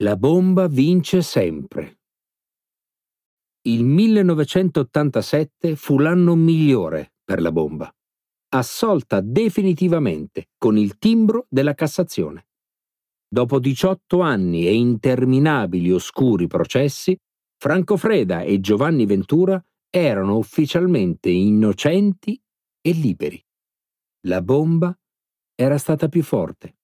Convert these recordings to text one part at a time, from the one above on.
La bomba vince sempre. Il 1987 fu l'anno migliore per la bomba, assolta definitivamente con il timbro della Cassazione. Dopo 18 anni e interminabili oscuri processi, Franco Freda e Giovanni Ventura erano ufficialmente innocenti e liberi. La bomba era stata più forte.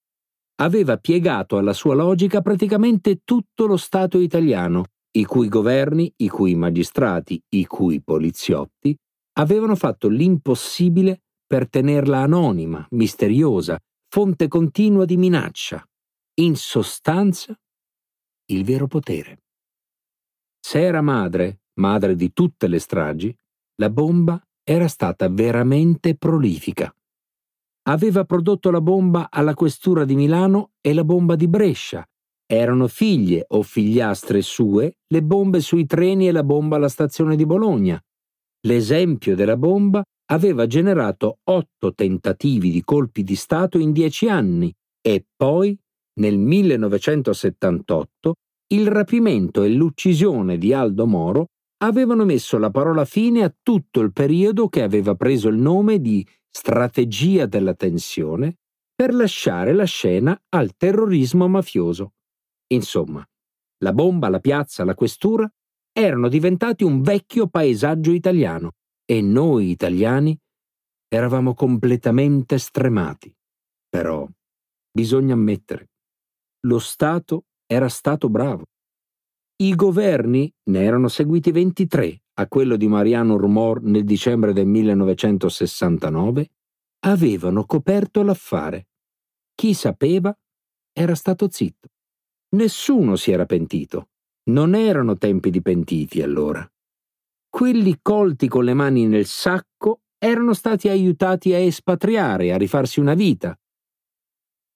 Aveva piegato alla sua logica praticamente tutto lo Stato italiano, i cui governi, i cui magistrati, i cui poliziotti avevano fatto l'impossibile per tenerla anonima, misteriosa, fonte continua di minaccia, in sostanza il vero potere. Se era madre, madre di tutte le stragi, la bomba era stata veramente prolifica. Aveva prodotto la bomba alla questura di Milano e la bomba di Brescia. Erano figlie o figliastre sue le bombe sui treni e la bomba alla stazione di Bologna. L'esempio della bomba aveva generato otto tentativi di colpi di Stato in dieci anni e poi, nel 1978, il rapimento e l'uccisione di Aldo Moro avevano messo la parola fine a tutto il periodo che aveva preso il nome di strategia della tensione per lasciare la scena al terrorismo mafioso. Insomma, la bomba, la piazza, la questura erano diventati un vecchio paesaggio italiano e noi italiani eravamo completamente stremati. Però, bisogna ammettere, lo Stato era stato bravo. I governi ne erano seguiti 23 a quello di Mariano Rumor nel dicembre del 1969, avevano coperto l'affare. Chi sapeva era stato zitto. Nessuno si era pentito. Non erano tempi di pentiti allora. Quelli colti con le mani nel sacco erano stati aiutati a espatriare, a rifarsi una vita,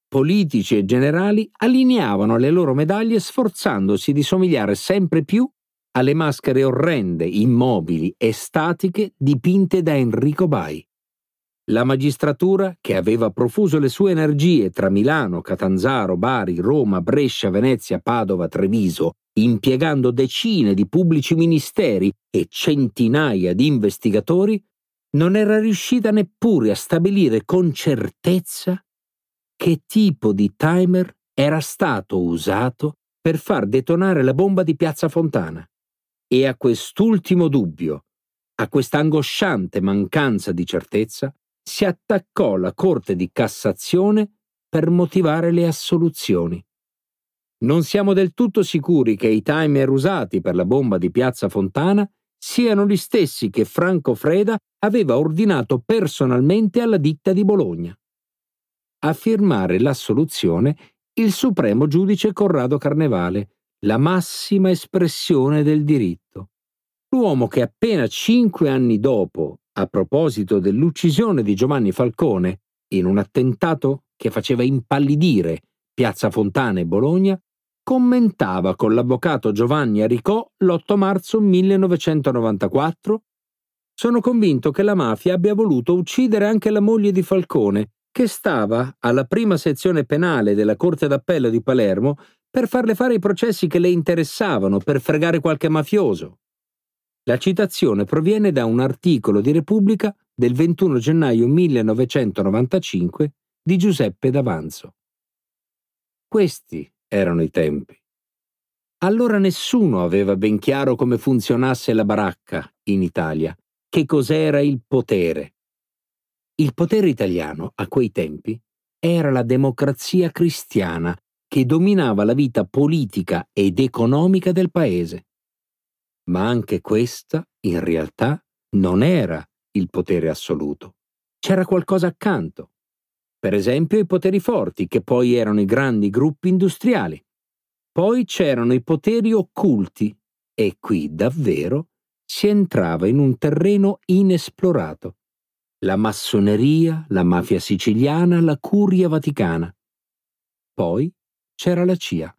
politici e generali allineavano le loro medaglie sforzandosi di somigliare sempre più alle maschere orrende, immobili e statiche dipinte da Enrico Bai. La magistratura, che aveva profuso le sue energie tra Milano, Catanzaro, Bari, Roma, Brescia, Venezia, Padova, Treviso, impiegando decine di pubblici ministeri e centinaia di investigatori, non era riuscita neppure a stabilire con certezza che tipo di timer era stato usato per far detonare la bomba di Piazza Fontana. E a quest'ultimo dubbio, a questa angosciante mancanza di certezza, si attaccò la Corte di Cassazione per motivare le assoluzioni. Non siamo del tutto sicuri che i timer usati per la bomba di Piazza Fontana siano gli stessi che Franco Freda aveva ordinato personalmente alla ditta di Bologna a firmare l'assoluzione il supremo giudice Corrado Carnevale, la massima espressione del diritto. L'uomo che appena cinque anni dopo, a proposito dell'uccisione di Giovanni Falcone, in un attentato che faceva impallidire Piazza Fontana e Bologna, commentava con l'avvocato Giovanni Aricò l'8 marzo 1994 Sono convinto che la mafia abbia voluto uccidere anche la moglie di Falcone che stava alla prima sezione penale della Corte d'Appello di Palermo per farle fare i processi che le interessavano, per fregare qualche mafioso. La citazione proviene da un articolo di Repubblica del 21 gennaio 1995 di Giuseppe D'Avanzo. Questi erano i tempi. Allora nessuno aveva ben chiaro come funzionasse la baracca in Italia, che cos'era il potere, il potere italiano, a quei tempi, era la democrazia cristiana che dominava la vita politica ed economica del paese. Ma anche questa, in realtà, non era il potere assoluto. C'era qualcosa accanto. Per esempio i poteri forti, che poi erano i grandi gruppi industriali. Poi c'erano i poteri occulti, e qui davvero si entrava in un terreno inesplorato la massoneria, la mafia siciliana, la curia vaticana. Poi c'era la CIA.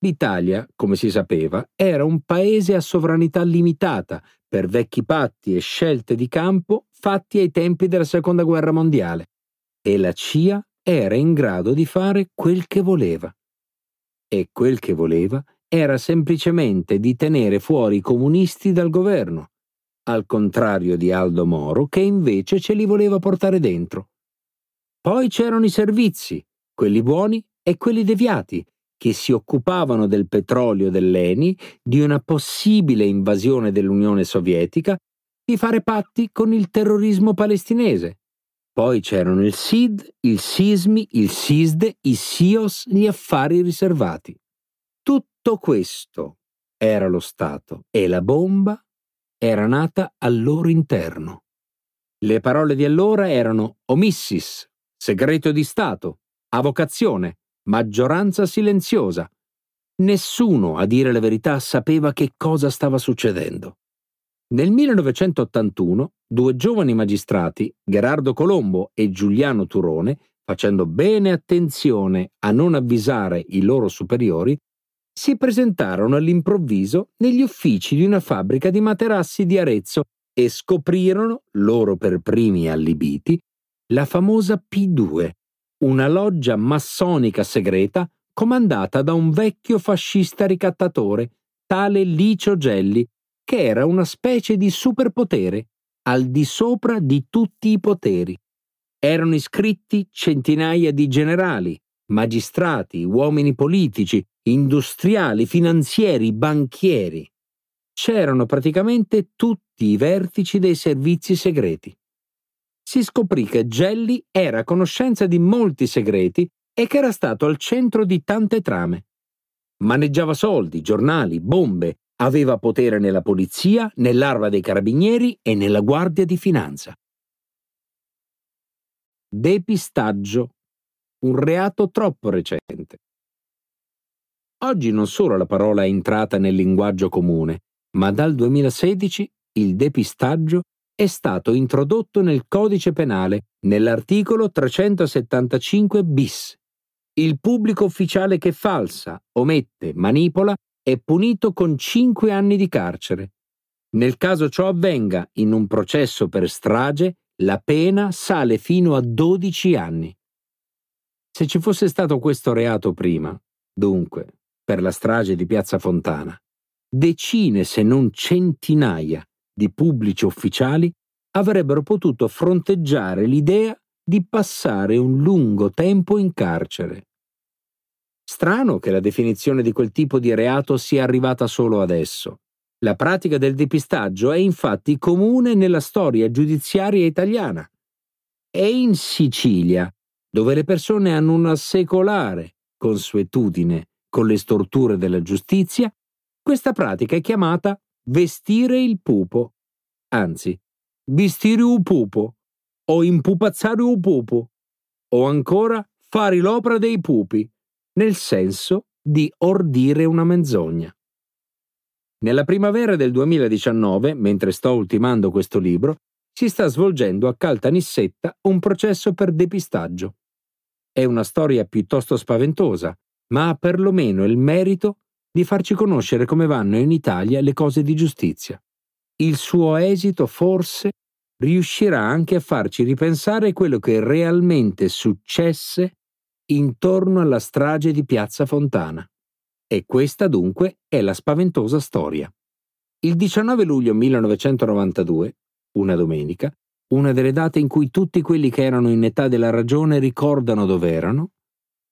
L'Italia, come si sapeva, era un paese a sovranità limitata per vecchi patti e scelte di campo fatti ai tempi della Seconda Guerra Mondiale, e la CIA era in grado di fare quel che voleva. e quel che voleva era semplicemente di tenere fuori i comunisti dal governo, al contrario di Aldo Moro che invece ce li voleva portare dentro. Poi c'erano i servizi, quelli buoni e quelli deviati, che si occupavano del petrolio dell'ENI, di una possibile invasione dell'Unione Sovietica, di fare patti con il terrorismo palestinese. Poi c'erano il SID, il SISMI, il SISDE, i SIOS, gli affari riservati. Tutto questo era lo Stato e la bomba era nata al loro interno. Le parole di allora erano omissis, segreto di Stato, avocazione, maggioranza silenziosa. Nessuno, a dire la verità, sapeva che cosa stava succedendo. Nel 1981, due giovani magistrati, Gerardo Colombo e Giuliano Turone, facendo bene attenzione a non avvisare i loro superiori, si presentarono all'improvviso negli uffici di una fabbrica di materassi di Arezzo e scoprirono, loro per primi allibiti, la famosa P2, una loggia massonica segreta comandata da un vecchio fascista ricattatore, tale Licio Gelli, che era una specie di superpotere, al di sopra di tutti i poteri. Erano iscritti centinaia di generali, magistrati, uomini politici, industriali, finanzieri, banchieri. C'erano praticamente tutti i vertici dei servizi segreti si scoprì che Gelli era a conoscenza di molti segreti e che era stato al centro di tante trame. Maneggiava soldi, giornali, bombe, aveva potere nella polizia, nell'arma dei carabinieri e nella guardia di finanza. Depistaggio. Un reato troppo recente. Oggi non solo la parola è entrata nel linguaggio comune, ma dal 2016 il depistaggio è stato introdotto nel codice penale nell'articolo 375 bis. Il pubblico ufficiale che falsa, omette, manipola è punito con 5 anni di carcere. Nel caso ciò avvenga in un processo per strage, la pena sale fino a 12 anni. Se ci fosse stato questo reato prima, dunque, per la strage di Piazza Fontana, decine se non centinaia di pubblici ufficiali avrebbero potuto fronteggiare l'idea di passare un lungo tempo in carcere. Strano che la definizione di quel tipo di reato sia arrivata solo adesso. La pratica del depistaggio è infatti comune nella storia giudiziaria italiana. E in Sicilia, dove le persone hanno una secolare consuetudine con le storture della giustizia, questa pratica è chiamata vestire il pupo, anzi, vestire un pupo, o impupazzare un pupo, o ancora fare l'opera dei pupi, nel senso di ordire una menzogna. Nella primavera del 2019, mentre sto ultimando questo libro, si sta svolgendo a Caltanissetta un processo per depistaggio. È una storia piuttosto spaventosa, ma ha perlomeno il merito di farci conoscere come vanno in Italia le cose di giustizia. Il suo esito forse riuscirà anche a farci ripensare quello che realmente successe intorno alla strage di Piazza Fontana. E questa dunque è la spaventosa storia. Il 19 luglio 1992, una domenica, una delle date in cui tutti quelli che erano in età della ragione ricordano dove erano,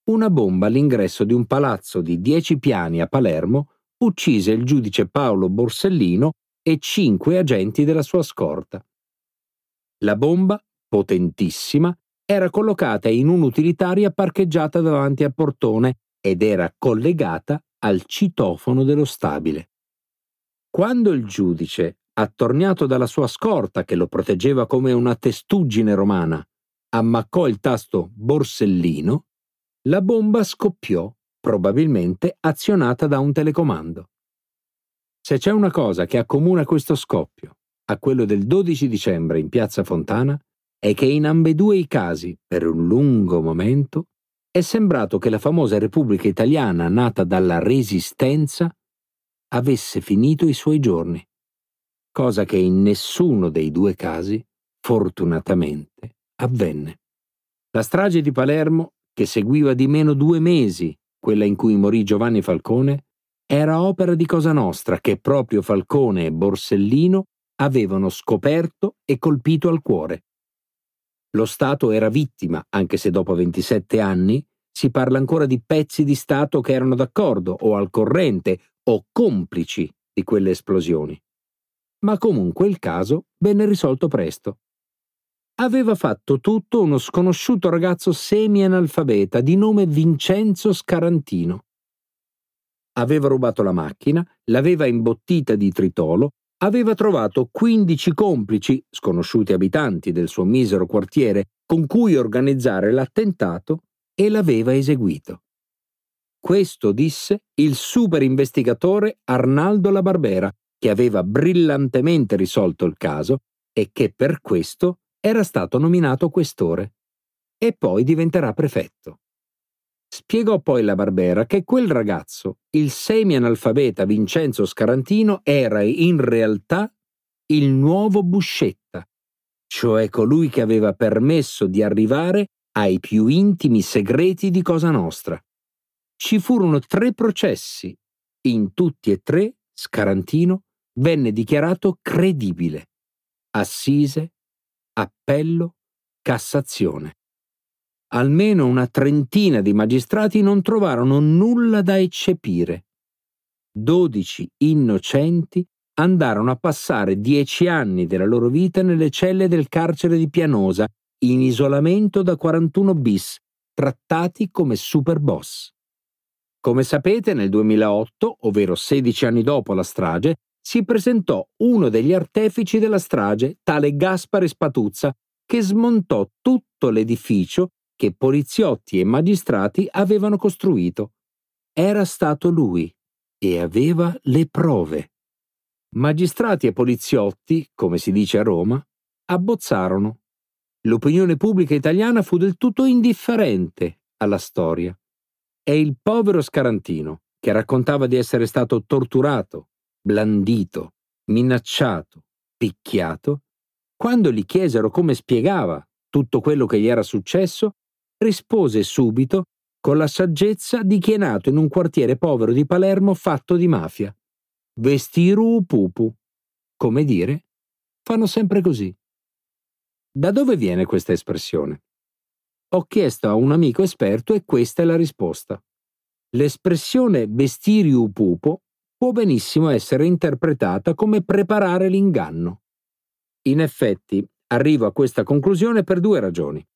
una bomba all'ingresso di un palazzo di dieci piani a Palermo uccise il giudice Paolo Borsellino e cinque agenti della sua scorta. La bomba, potentissima, era collocata in un'utilitaria parcheggiata davanti al portone ed era collegata al citofono dello stabile. Quando il giudice, attorniato dalla sua scorta che lo proteggeva come una testuggine romana, ammaccò il tasto Borsellino, la bomba scoppiò, probabilmente azionata da un telecomando. Se c'è una cosa che accomuna questo scoppio a quello del 12 dicembre in piazza Fontana, è che in ambedue i casi, per un lungo momento, è sembrato che la famosa Repubblica Italiana nata dalla Resistenza avesse finito i suoi giorni, cosa che in nessuno dei due casi, fortunatamente, avvenne. La strage di Palermo che seguiva di meno due mesi quella in cui morì Giovanni Falcone, era opera di Cosa Nostra che proprio Falcone e Borsellino avevano scoperto e colpito al cuore. Lo Stato era vittima, anche se dopo 27 anni si parla ancora di pezzi di Stato che erano d'accordo o al corrente o complici di quelle esplosioni. Ma comunque il caso venne risolto presto. Aveva fatto tutto uno sconosciuto ragazzo semi-analfabeta di nome Vincenzo Scarantino. Aveva rubato la macchina, l'aveva imbottita di tritolo, aveva trovato 15 complici, sconosciuti abitanti del suo misero quartiere, con cui organizzare l'attentato e l'aveva eseguito. Questo disse il super investigatore Arnaldo La Barbera, che aveva brillantemente risolto il caso e che per questo era stato nominato questore. E poi diventerà prefetto. Spiegò poi la Barbera che quel ragazzo, il semi-analfabeta Vincenzo Scarantino, era in realtà il nuovo Buscetta, cioè colui che aveva permesso di arrivare ai più intimi segreti di Cosa Nostra. Ci furono tre processi. In tutti e tre Scarantino venne dichiarato credibile. Assise, appello, Cassazione. Almeno una trentina di magistrati non trovarono nulla da eccepire. Dodici innocenti andarono a passare dieci anni della loro vita nelle celle del carcere di Pianosa in isolamento da 41 bis, trattati come super boss. Come sapete, nel 2008, ovvero 16 anni dopo la strage, si presentò uno degli artefici della strage, tale Gaspare Spatuzza, che smontò tutto l'edificio che poliziotti e magistrati avevano costruito. Era stato lui e aveva le prove. Magistrati e poliziotti, come si dice a Roma, abbozzarono l'opinione pubblica italiana fu del tutto indifferente alla storia. È il povero Scarantino, che raccontava di essere stato torturato, blandito, minacciato, picchiato, quando gli chiesero come spiegava tutto quello che gli era successo, rispose subito con la saggezza di chi è nato in un quartiere povero di Palermo fatto di mafia. Vestiru pupu. Come dire, fanno sempre così. Da dove viene questa espressione? Ho chiesto a un amico esperto e questa è la risposta. L'espressione vestiriu pupo può benissimo essere interpretata come preparare l'inganno. In effetti, arrivo a questa conclusione per due ragioni.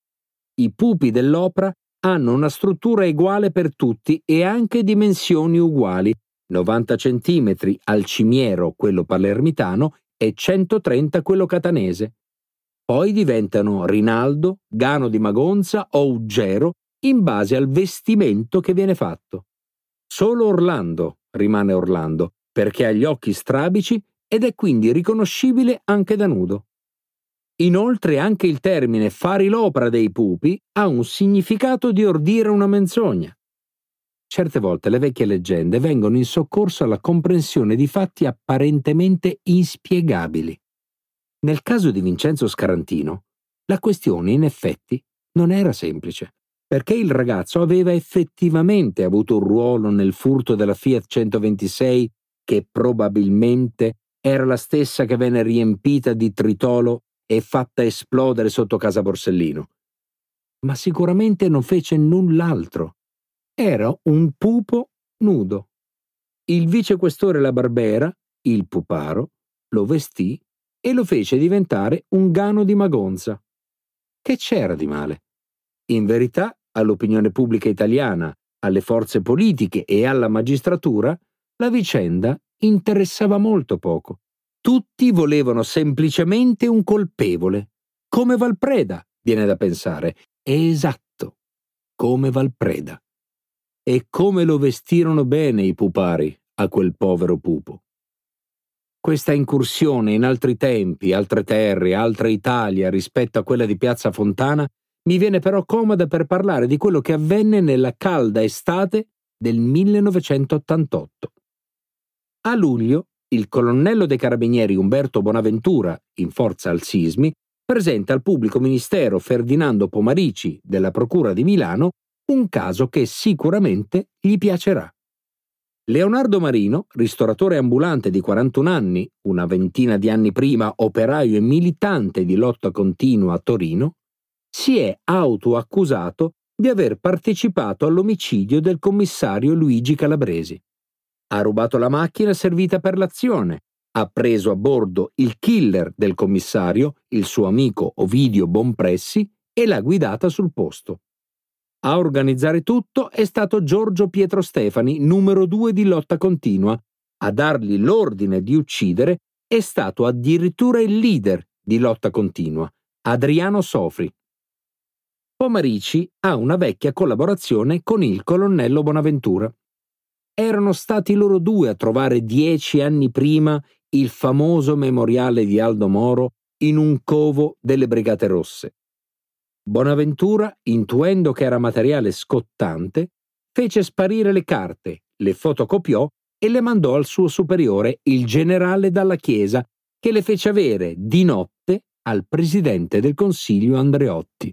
I pupi dell'opera hanno una struttura uguale per tutti e anche dimensioni uguali, 90 cm al cimiero quello palermitano e 130 quello catanese. Poi diventano Rinaldo, Gano di Magonza o Uggero in base al vestimento che viene fatto. Solo Orlando rimane Orlando perché ha gli occhi strabici ed è quindi riconoscibile anche da nudo. Inoltre anche il termine fari l'opera dei pupi ha un significato di ordire una menzogna. Certe volte le vecchie leggende vengono in soccorso alla comprensione di fatti apparentemente inspiegabili. Nel caso di Vincenzo Scarantino, la questione in effetti non era semplice, perché il ragazzo aveva effettivamente avuto un ruolo nel furto della Fiat 126 che probabilmente era la stessa che venne riempita di tritolo e fatta esplodere sotto casa Borsellino. Ma sicuramente non fece null'altro. Era un pupo nudo. Il vicequestore La Barbera, il puparo, lo vestì e lo fece diventare un gano di Magonza. Che c'era di male? In verità, all'opinione pubblica italiana, alle forze politiche e alla magistratura, la vicenda interessava molto poco. Tutti volevano semplicemente un colpevole, come Valpreda, viene da pensare. Esatto, come Valpreda. E come lo vestirono bene i pupari a quel povero pupo. Questa incursione in altri tempi, altre terre, altra Italia rispetto a quella di Piazza Fontana mi viene però comoda per parlare di quello che avvenne nella calda estate del 1988. A luglio, il colonnello dei carabinieri Umberto Bonaventura, in forza al sismi, presenta al pubblico ministero Ferdinando Pomarici della Procura di Milano un caso che sicuramente gli piacerà. Leonardo Marino, ristoratore ambulante di 41 anni, una ventina di anni prima operaio e militante di lotta continua a Torino, si è autoaccusato di aver partecipato all'omicidio del commissario Luigi Calabresi. Ha rubato la macchina servita per l'azione, ha preso a bordo il killer del commissario, il suo amico Ovidio Bonpressi, e l'ha guidata sul posto. A organizzare tutto è stato Giorgio Pietro Stefani, numero due di lotta continua. A dargli l'ordine di uccidere è stato addirittura il leader di lotta continua, Adriano Sofri. Pomarici ha una vecchia collaborazione con il colonnello Bonaventura. Erano stati loro due a trovare dieci anni prima il famoso memoriale di Aldo Moro in un covo delle Brigate Rosse. Bonaventura, intuendo che era materiale scottante, fece sparire le carte, le fotocopiò e le mandò al suo superiore, il generale dalla Chiesa, che le fece avere di notte al presidente del Consiglio Andreotti.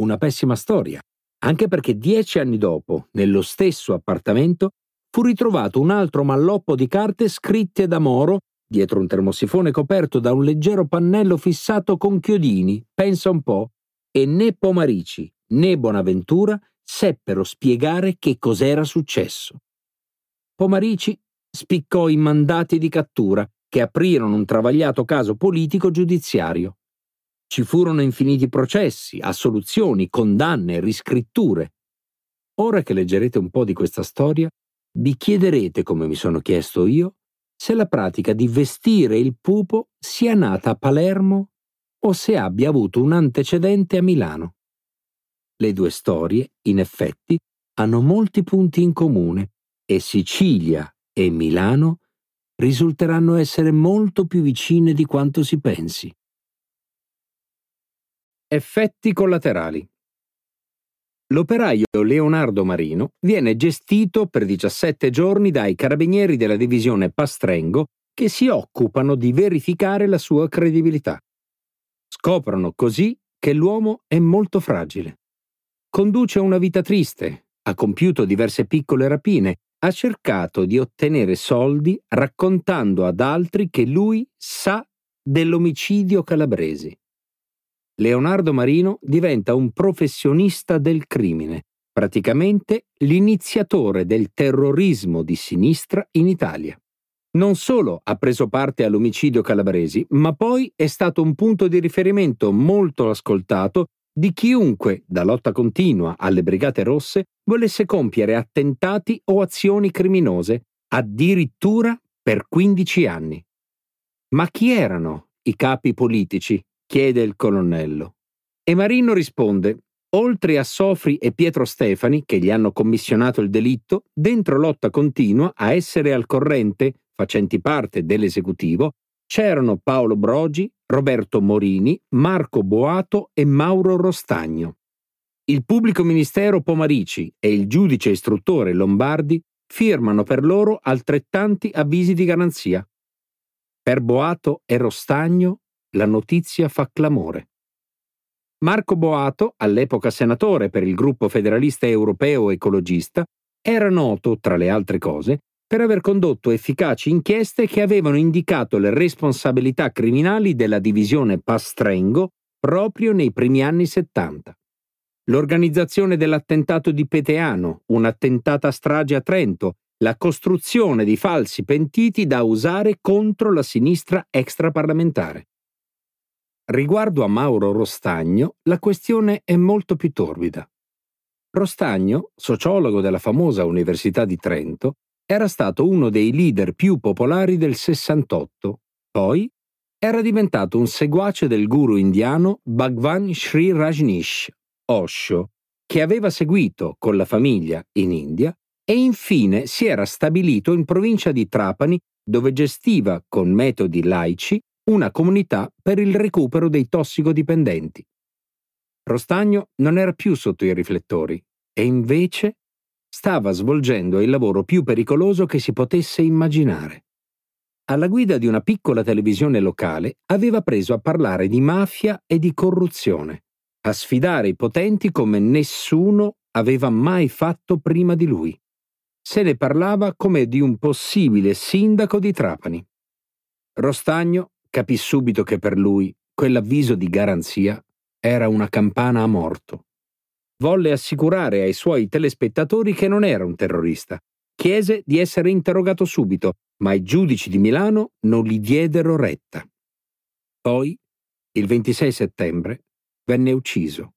Una pessima storia, anche perché dieci anni dopo, nello stesso appartamento, fu ritrovato un altro malloppo di carte scritte da Moro dietro un termosifone coperto da un leggero pannello fissato con chiodini, pensa un po', e né Pomarici né Bonaventura seppero spiegare che cos'era successo. Pomarici spiccò i mandati di cattura che aprirono un travagliato caso politico giudiziario. Ci furono infiniti processi, assoluzioni, condanne, riscritture. Ora che leggerete un po' di questa storia, vi chiederete, come mi sono chiesto io, se la pratica di vestire il pupo sia nata a Palermo o se abbia avuto un antecedente a Milano. Le due storie, in effetti, hanno molti punti in comune e Sicilia e Milano risulteranno essere molto più vicine di quanto si pensi. Effetti collaterali. L'operaio Leonardo Marino viene gestito per 17 giorni dai carabinieri della divisione Pastrengo che si occupano di verificare la sua credibilità. Scoprono così che l'uomo è molto fragile. Conduce una vita triste, ha compiuto diverse piccole rapine, ha cercato di ottenere soldi raccontando ad altri che lui sa dell'omicidio calabresi. Leonardo Marino diventa un professionista del crimine, praticamente l'iniziatore del terrorismo di sinistra in Italia. Non solo ha preso parte all'omicidio calabresi, ma poi è stato un punto di riferimento molto ascoltato di chiunque, da lotta continua alle Brigate Rosse, volesse compiere attentati o azioni criminose, addirittura per 15 anni. Ma chi erano i capi politici? Chiede il colonnello. E Marino risponde, oltre a Sofri e Pietro Stefani, che gli hanno commissionato il delitto, dentro lotta continua a essere al corrente facenti parte dell'esecutivo, c'erano Paolo Brogi, Roberto Morini, Marco Boato e Mauro Rostagno. Il pubblico ministero Pomarici e il giudice istruttore Lombardi firmano per loro altrettanti avvisi di garanzia. Per Boato e Rostagno la notizia fa clamore. Marco Boato, all'epoca senatore per il gruppo federalista europeo ecologista, era noto, tra le altre cose, per aver condotto efficaci inchieste che avevano indicato le responsabilità criminali della divisione Pastrengo proprio nei primi anni 70. L'organizzazione dell'attentato di Peteano, un'attentata strage a Trento, la costruzione di falsi pentiti da usare contro la sinistra extraparlamentare. Riguardo a Mauro Rostagno, la questione è molto più torbida. Rostagno, sociologo della famosa Università di Trento, era stato uno dei leader più popolari del 68. Poi era diventato un seguace del guru indiano Bhagwan Sri Rajneesh, Osho, che aveva seguito con la famiglia in India e infine si era stabilito in provincia di Trapani dove gestiva con metodi laici una comunità per il recupero dei tossicodipendenti. Rostagno non era più sotto i riflettori e invece stava svolgendo il lavoro più pericoloso che si potesse immaginare. Alla guida di una piccola televisione locale aveva preso a parlare di mafia e di corruzione, a sfidare i potenti come nessuno aveva mai fatto prima di lui. Se ne parlava come di un possibile sindaco di Trapani. Rostagno capì subito che per lui quell'avviso di garanzia era una campana a morto. Volle assicurare ai suoi telespettatori che non era un terrorista. Chiese di essere interrogato subito, ma i giudici di Milano non gli diedero retta. Poi, il 26 settembre, venne ucciso.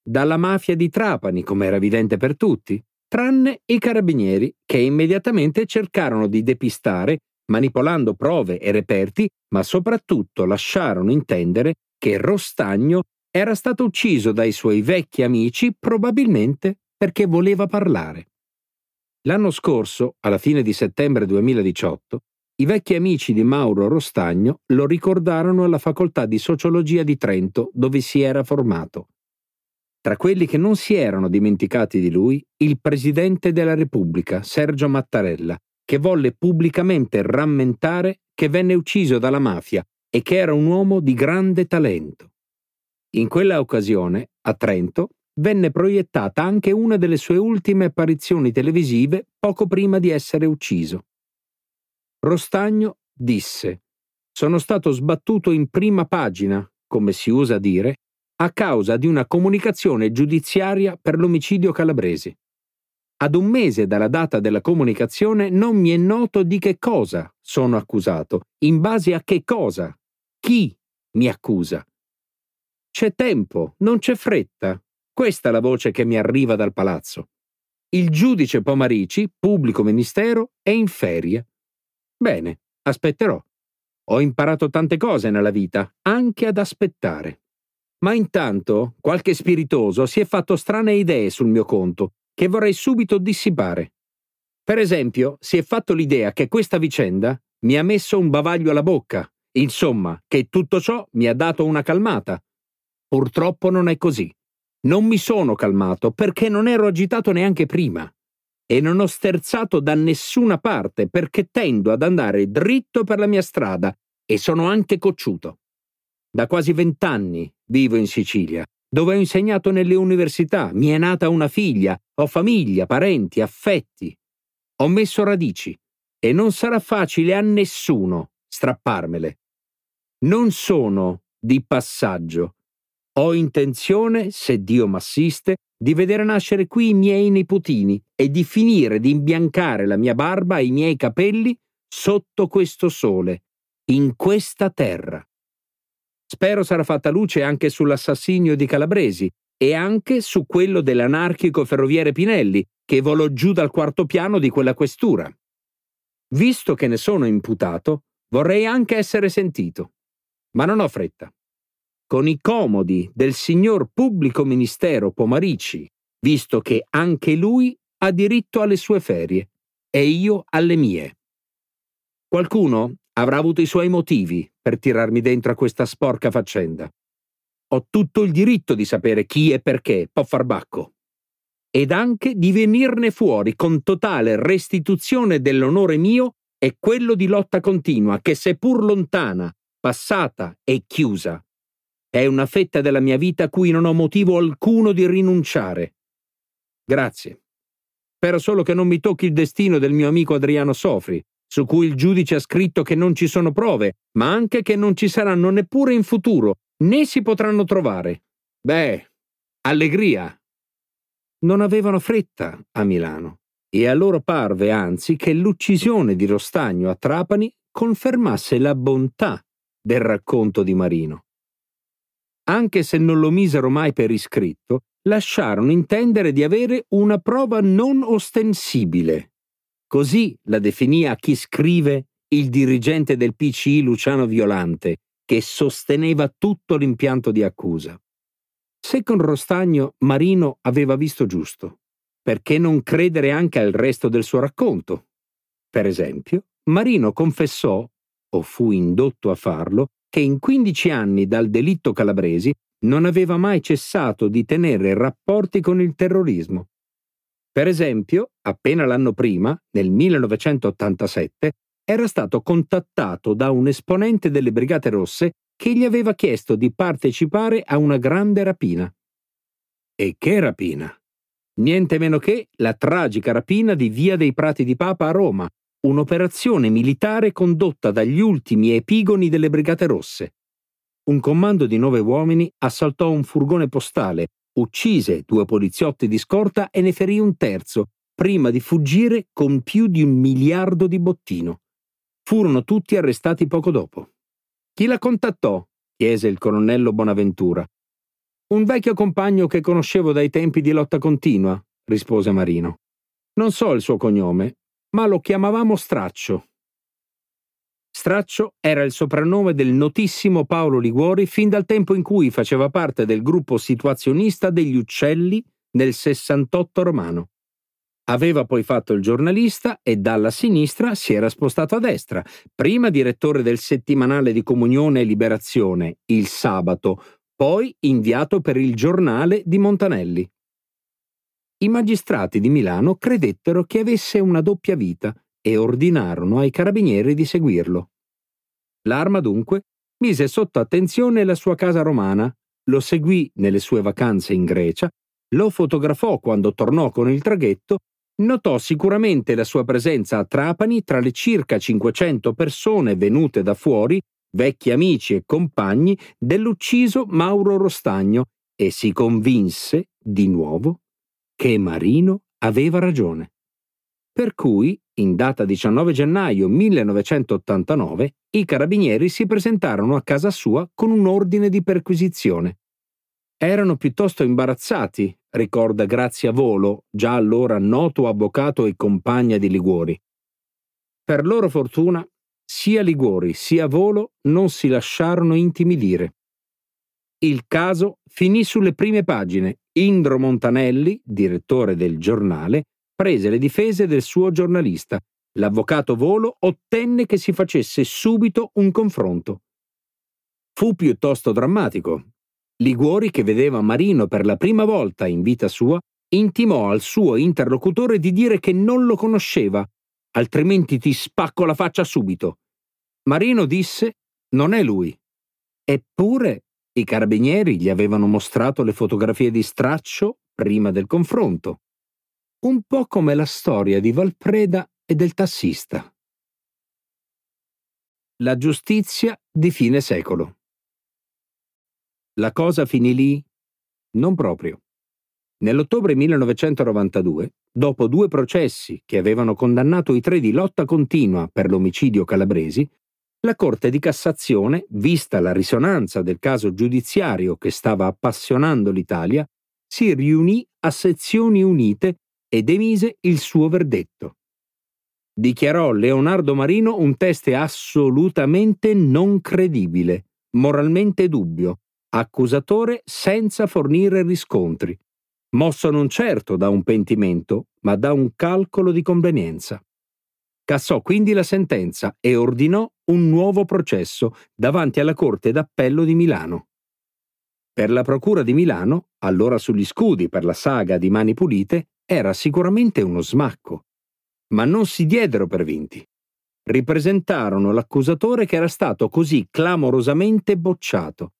Dalla mafia di Trapani, come era evidente per tutti, tranne i carabinieri che immediatamente cercarono di depistare, manipolando prove e reperti, ma soprattutto lasciarono intendere che Rostagno era stato ucciso dai suoi vecchi amici probabilmente perché voleva parlare. L'anno scorso, alla fine di settembre 2018, i vecchi amici di Mauro Rostagno lo ricordarono alla facoltà di sociologia di Trento dove si era formato. Tra quelli che non si erano dimenticati di lui, il Presidente della Repubblica, Sergio Mattarella, che volle pubblicamente rammentare che venne ucciso dalla mafia e che era un uomo di grande talento. In quella occasione, a Trento, venne proiettata anche una delle sue ultime apparizioni televisive poco prima di essere ucciso. Rostagno disse Sono stato sbattuto in prima pagina, come si usa dire, a causa di una comunicazione giudiziaria per l'omicidio calabresi. Ad un mese dalla data della comunicazione non mi è noto di che cosa sono accusato, in base a che cosa, chi mi accusa. C'è tempo, non c'è fretta. Questa è la voce che mi arriva dal palazzo. Il giudice Pomarici, pubblico ministero, è in ferie. Bene, aspetterò. Ho imparato tante cose nella vita, anche ad aspettare. Ma intanto qualche spiritoso si è fatto strane idee sul mio conto, che vorrei subito dissipare. Per esempio, si è fatto l'idea che questa vicenda mi ha messo un bavaglio alla bocca, insomma, che tutto ciò mi ha dato una calmata. Purtroppo non è così. Non mi sono calmato perché non ero agitato neanche prima e non ho sterzato da nessuna parte perché tendo ad andare dritto per la mia strada e sono anche cocciuto. Da quasi vent'anni vivo in Sicilia, dove ho insegnato nelle università, mi è nata una figlia, ho famiglia, parenti, affetti. Ho messo radici e non sarà facile a nessuno strapparmele. Non sono di passaggio. Ho intenzione, se Dio m'assiste, di vedere nascere qui i miei nipotini e di finire di imbiancare la mia barba e i miei capelli sotto questo sole, in questa terra. Spero sarà fatta luce anche sull'assassinio di Calabresi e anche su quello dell'anarchico ferroviere Pinelli, che volò giù dal quarto piano di quella questura. Visto che ne sono imputato, vorrei anche essere sentito. Ma non ho fretta. Con i comodi del signor pubblico ministero Pomarici, visto che anche lui ha diritto alle sue ferie e io alle mie. Qualcuno avrà avuto i suoi motivi per tirarmi dentro a questa sporca faccenda. Ho tutto il diritto di sapere chi e perché, po' farbacco. Ed anche di venirne fuori con totale restituzione dell'onore mio e quello di lotta continua che, seppur lontana, passata e chiusa, è una fetta della mia vita a cui non ho motivo alcuno di rinunciare. Grazie. Spero solo che non mi tocchi il destino del mio amico Adriano Sofri, su cui il giudice ha scritto che non ci sono prove, ma anche che non ci saranno neppure in futuro, né si potranno trovare. Beh, allegria. Non avevano fretta a Milano, e a loro parve anzi che l'uccisione di Rostagno a Trapani confermasse la bontà del racconto di Marino. Anche se non lo misero mai per iscritto, lasciarono intendere di avere una prova non ostensibile Così la definì a chi scrive il dirigente del PCI Luciano Violante, che sosteneva tutto l'impianto di accusa. Se con Rostagno Marino aveva visto giusto, perché non credere anche al resto del suo racconto? Per esempio, Marino confessò, o fu indotto a farlo, che in 15 anni dal delitto calabresi non aveva mai cessato di tenere rapporti con il terrorismo per esempio, appena l'anno prima, nel 1987, era stato contattato da un esponente delle Brigate Rosse che gli aveva chiesto di partecipare a una grande rapina. E che rapina! Niente meno che la tragica rapina di Via dei Prati di Papa a Roma, un'operazione militare condotta dagli ultimi epigoni delle Brigate Rosse. Un comando di nove uomini assaltò un furgone postale, uccise due poliziotti di scorta e ne ferì un terzo, prima di fuggire con più di un miliardo di bottino. Furono tutti arrestati poco dopo. Chi la contattò? chiese il colonnello Bonaventura. Un vecchio compagno che conoscevo dai tempi di lotta continua, rispose Marino. Non so il suo cognome, ma lo chiamavamo Straccio. Straccio era il soprannome del notissimo Paolo Liguori fin dal tempo in cui faceva parte del gruppo situazionista degli Uccelli nel 68 romano. Aveva poi fatto il giornalista e dalla sinistra si era spostato a destra, prima direttore del settimanale di Comunione e Liberazione, Il Sabato, poi inviato per il giornale di Montanelli. I magistrati di Milano credettero che avesse una doppia vita e ordinarono ai carabinieri di seguirlo. L'arma dunque mise sotto attenzione la sua casa romana, lo seguì nelle sue vacanze in Grecia, lo fotografò quando tornò con il traghetto notò sicuramente la sua presenza a Trapani tra le circa 500 persone venute da fuori, vecchi amici e compagni dell'ucciso Mauro Rostagno e si convinse, di nuovo, che Marino aveva ragione. Per cui, in data 19 gennaio 1989, i carabinieri si presentarono a casa sua con un ordine di perquisizione. Erano piuttosto imbarazzati, ricorda Grazia Volo, già allora noto avvocato e compagna di Liguori. Per loro fortuna, sia Liguori sia Volo non si lasciarono intimidire. Il caso finì sulle prime pagine. Indro Montanelli, direttore del giornale, prese le difese del suo giornalista. L'avvocato Volo ottenne che si facesse subito un confronto. Fu piuttosto drammatico, Liguori, che vedeva Marino per la prima volta in vita sua, intimò al suo interlocutore di dire che non lo conosceva, altrimenti ti spacco la faccia subito. Marino disse non è lui. Eppure i carabinieri gli avevano mostrato le fotografie di straccio prima del confronto. Un po' come la storia di Valpreda e del tassista. La giustizia di fine secolo. La cosa finì lì? Non proprio. Nell'ottobre 1992, dopo due processi che avevano condannato i tre di lotta continua per l'omicidio calabresi, la Corte di Cassazione, vista la risonanza del caso giudiziario che stava appassionando l'Italia, si riunì a sezioni unite ed emise il suo verdetto. Dichiarò Leonardo Marino un test assolutamente non credibile, moralmente dubbio, accusatore senza fornire riscontri, mosso non certo da un pentimento, ma da un calcolo di convenienza. Cassò quindi la sentenza e ordinò un nuovo processo davanti alla Corte d'Appello di Milano. Per la Procura di Milano, allora sugli scudi per la saga di Mani Pulite, era sicuramente uno smacco. Ma non si diedero per vinti. Ripresentarono l'accusatore che era stato così clamorosamente bocciato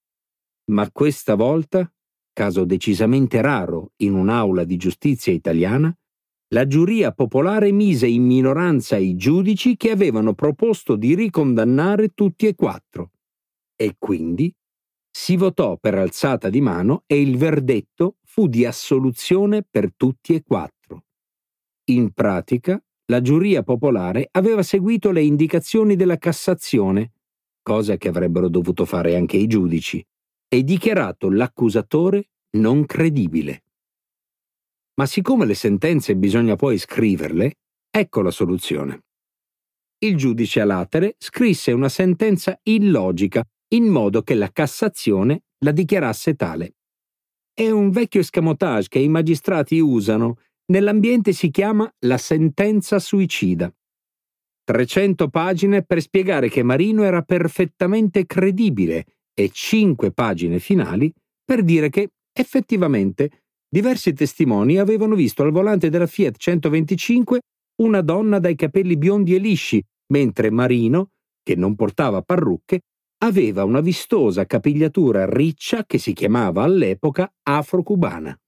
ma questa volta, caso decisamente raro in un'aula di giustizia italiana, la giuria popolare mise in minoranza i giudici che avevano proposto di ricondannare tutti e quattro. E quindi si votò per alzata di mano e il verdetto fu di assoluzione per tutti e quattro. In pratica, la giuria popolare aveva seguito le indicazioni della Cassazione, cosa che avrebbero dovuto fare anche i giudici, e dichiarato l'accusatore non credibile. Ma siccome le sentenze bisogna poi scriverle, ecco la soluzione. Il giudice a latere scrisse una sentenza illogica in modo che la Cassazione la dichiarasse tale. È un vecchio escamotage che i magistrati usano, nell'ambiente si chiama la sentenza suicida. 300 pagine per spiegare che Marino era perfettamente credibile e cinque pagine finali per dire che, effettivamente, diversi testimoni avevano visto al volante della Fiat 125 una donna dai capelli biondi e lisci, mentre Marino, che non portava parrucche, aveva una vistosa capigliatura riccia che si chiamava all'epoca afro-cubana.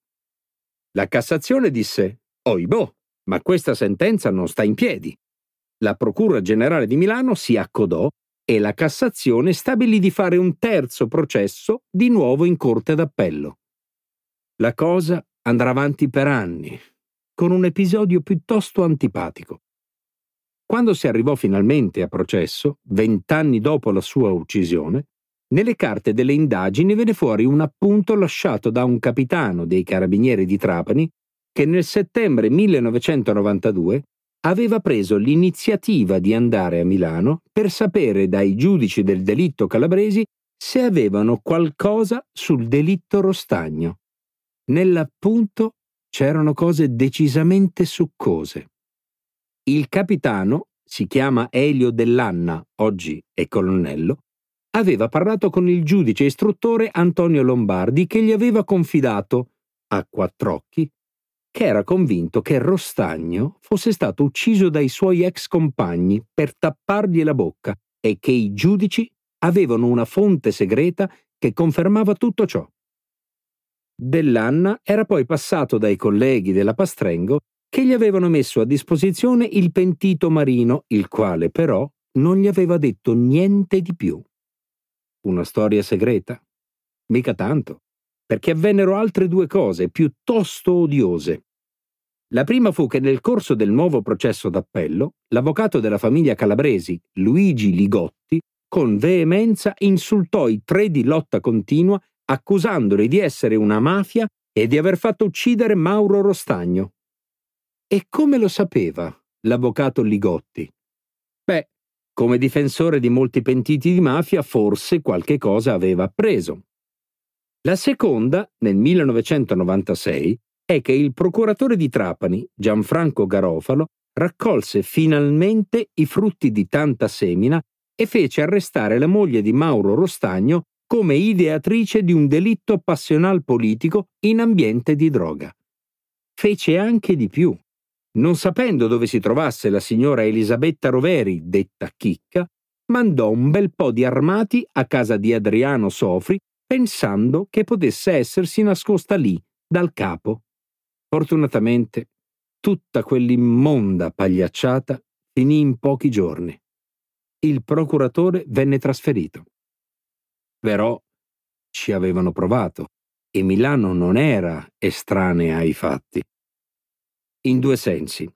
La Cassazione disse Oibò, ma questa sentenza non sta in piedi. La Procura Generale di Milano si accodò e la Cassazione stabilì di fare un terzo processo di nuovo in Corte d'Appello. La cosa andrà avanti per anni, con un episodio piuttosto antipatico. Quando si arrivò finalmente a processo, vent'anni dopo la sua uccisione, nelle carte delle indagini venne fuori un appunto lasciato da un capitano dei carabinieri di Trapani che nel settembre 1992 aveva preso l'iniziativa di andare a Milano per sapere dai giudici del delitto calabresi se avevano qualcosa sul delitto Rostagno. Nell'appunto c'erano cose decisamente succose. Il capitano, si chiama Elio Dell'Anna, oggi è colonnello, aveva parlato con il giudice istruttore Antonio Lombardi che gli aveva confidato, a quattro occhi, che era convinto che Rostagno fosse stato ucciso dai suoi ex compagni per tappargli la bocca e che i giudici avevano una fonte segreta che confermava tutto ciò. Dell'Anna era poi passato dai colleghi della Pastrengo che gli avevano messo a disposizione il pentito Marino, il quale però non gli aveva detto niente di più. Una storia segreta? Mica tanto, perché avvennero altre due cose piuttosto odiose. La prima fu che nel corso del nuovo processo d'appello, l'avvocato della famiglia Calabresi, Luigi Ligotti, con veemenza insultò i tre di lotta continua accusandoli di essere una mafia e di aver fatto uccidere Mauro Rostagno. E come lo sapeva l'avvocato Ligotti? Beh, come difensore di molti pentiti di mafia, forse qualche cosa aveva appreso. La seconda, nel 1996, è che il procuratore di Trapani, Gianfranco Garofalo, raccolse finalmente i frutti di tanta semina e fece arrestare la moglie di Mauro Rostagno come ideatrice di un delitto passional politico in ambiente di droga. Fece anche di più non sapendo dove si trovasse la signora Elisabetta Roveri, detta Chicca, mandò un bel po' di armati a casa di Adriano Sofri pensando che potesse essersi nascosta lì, dal capo. Fortunatamente, tutta quell'immonda pagliacciata finì in pochi giorni. Il procuratore venne trasferito. Però ci avevano provato e Milano non era estranea ai fatti in due sensi.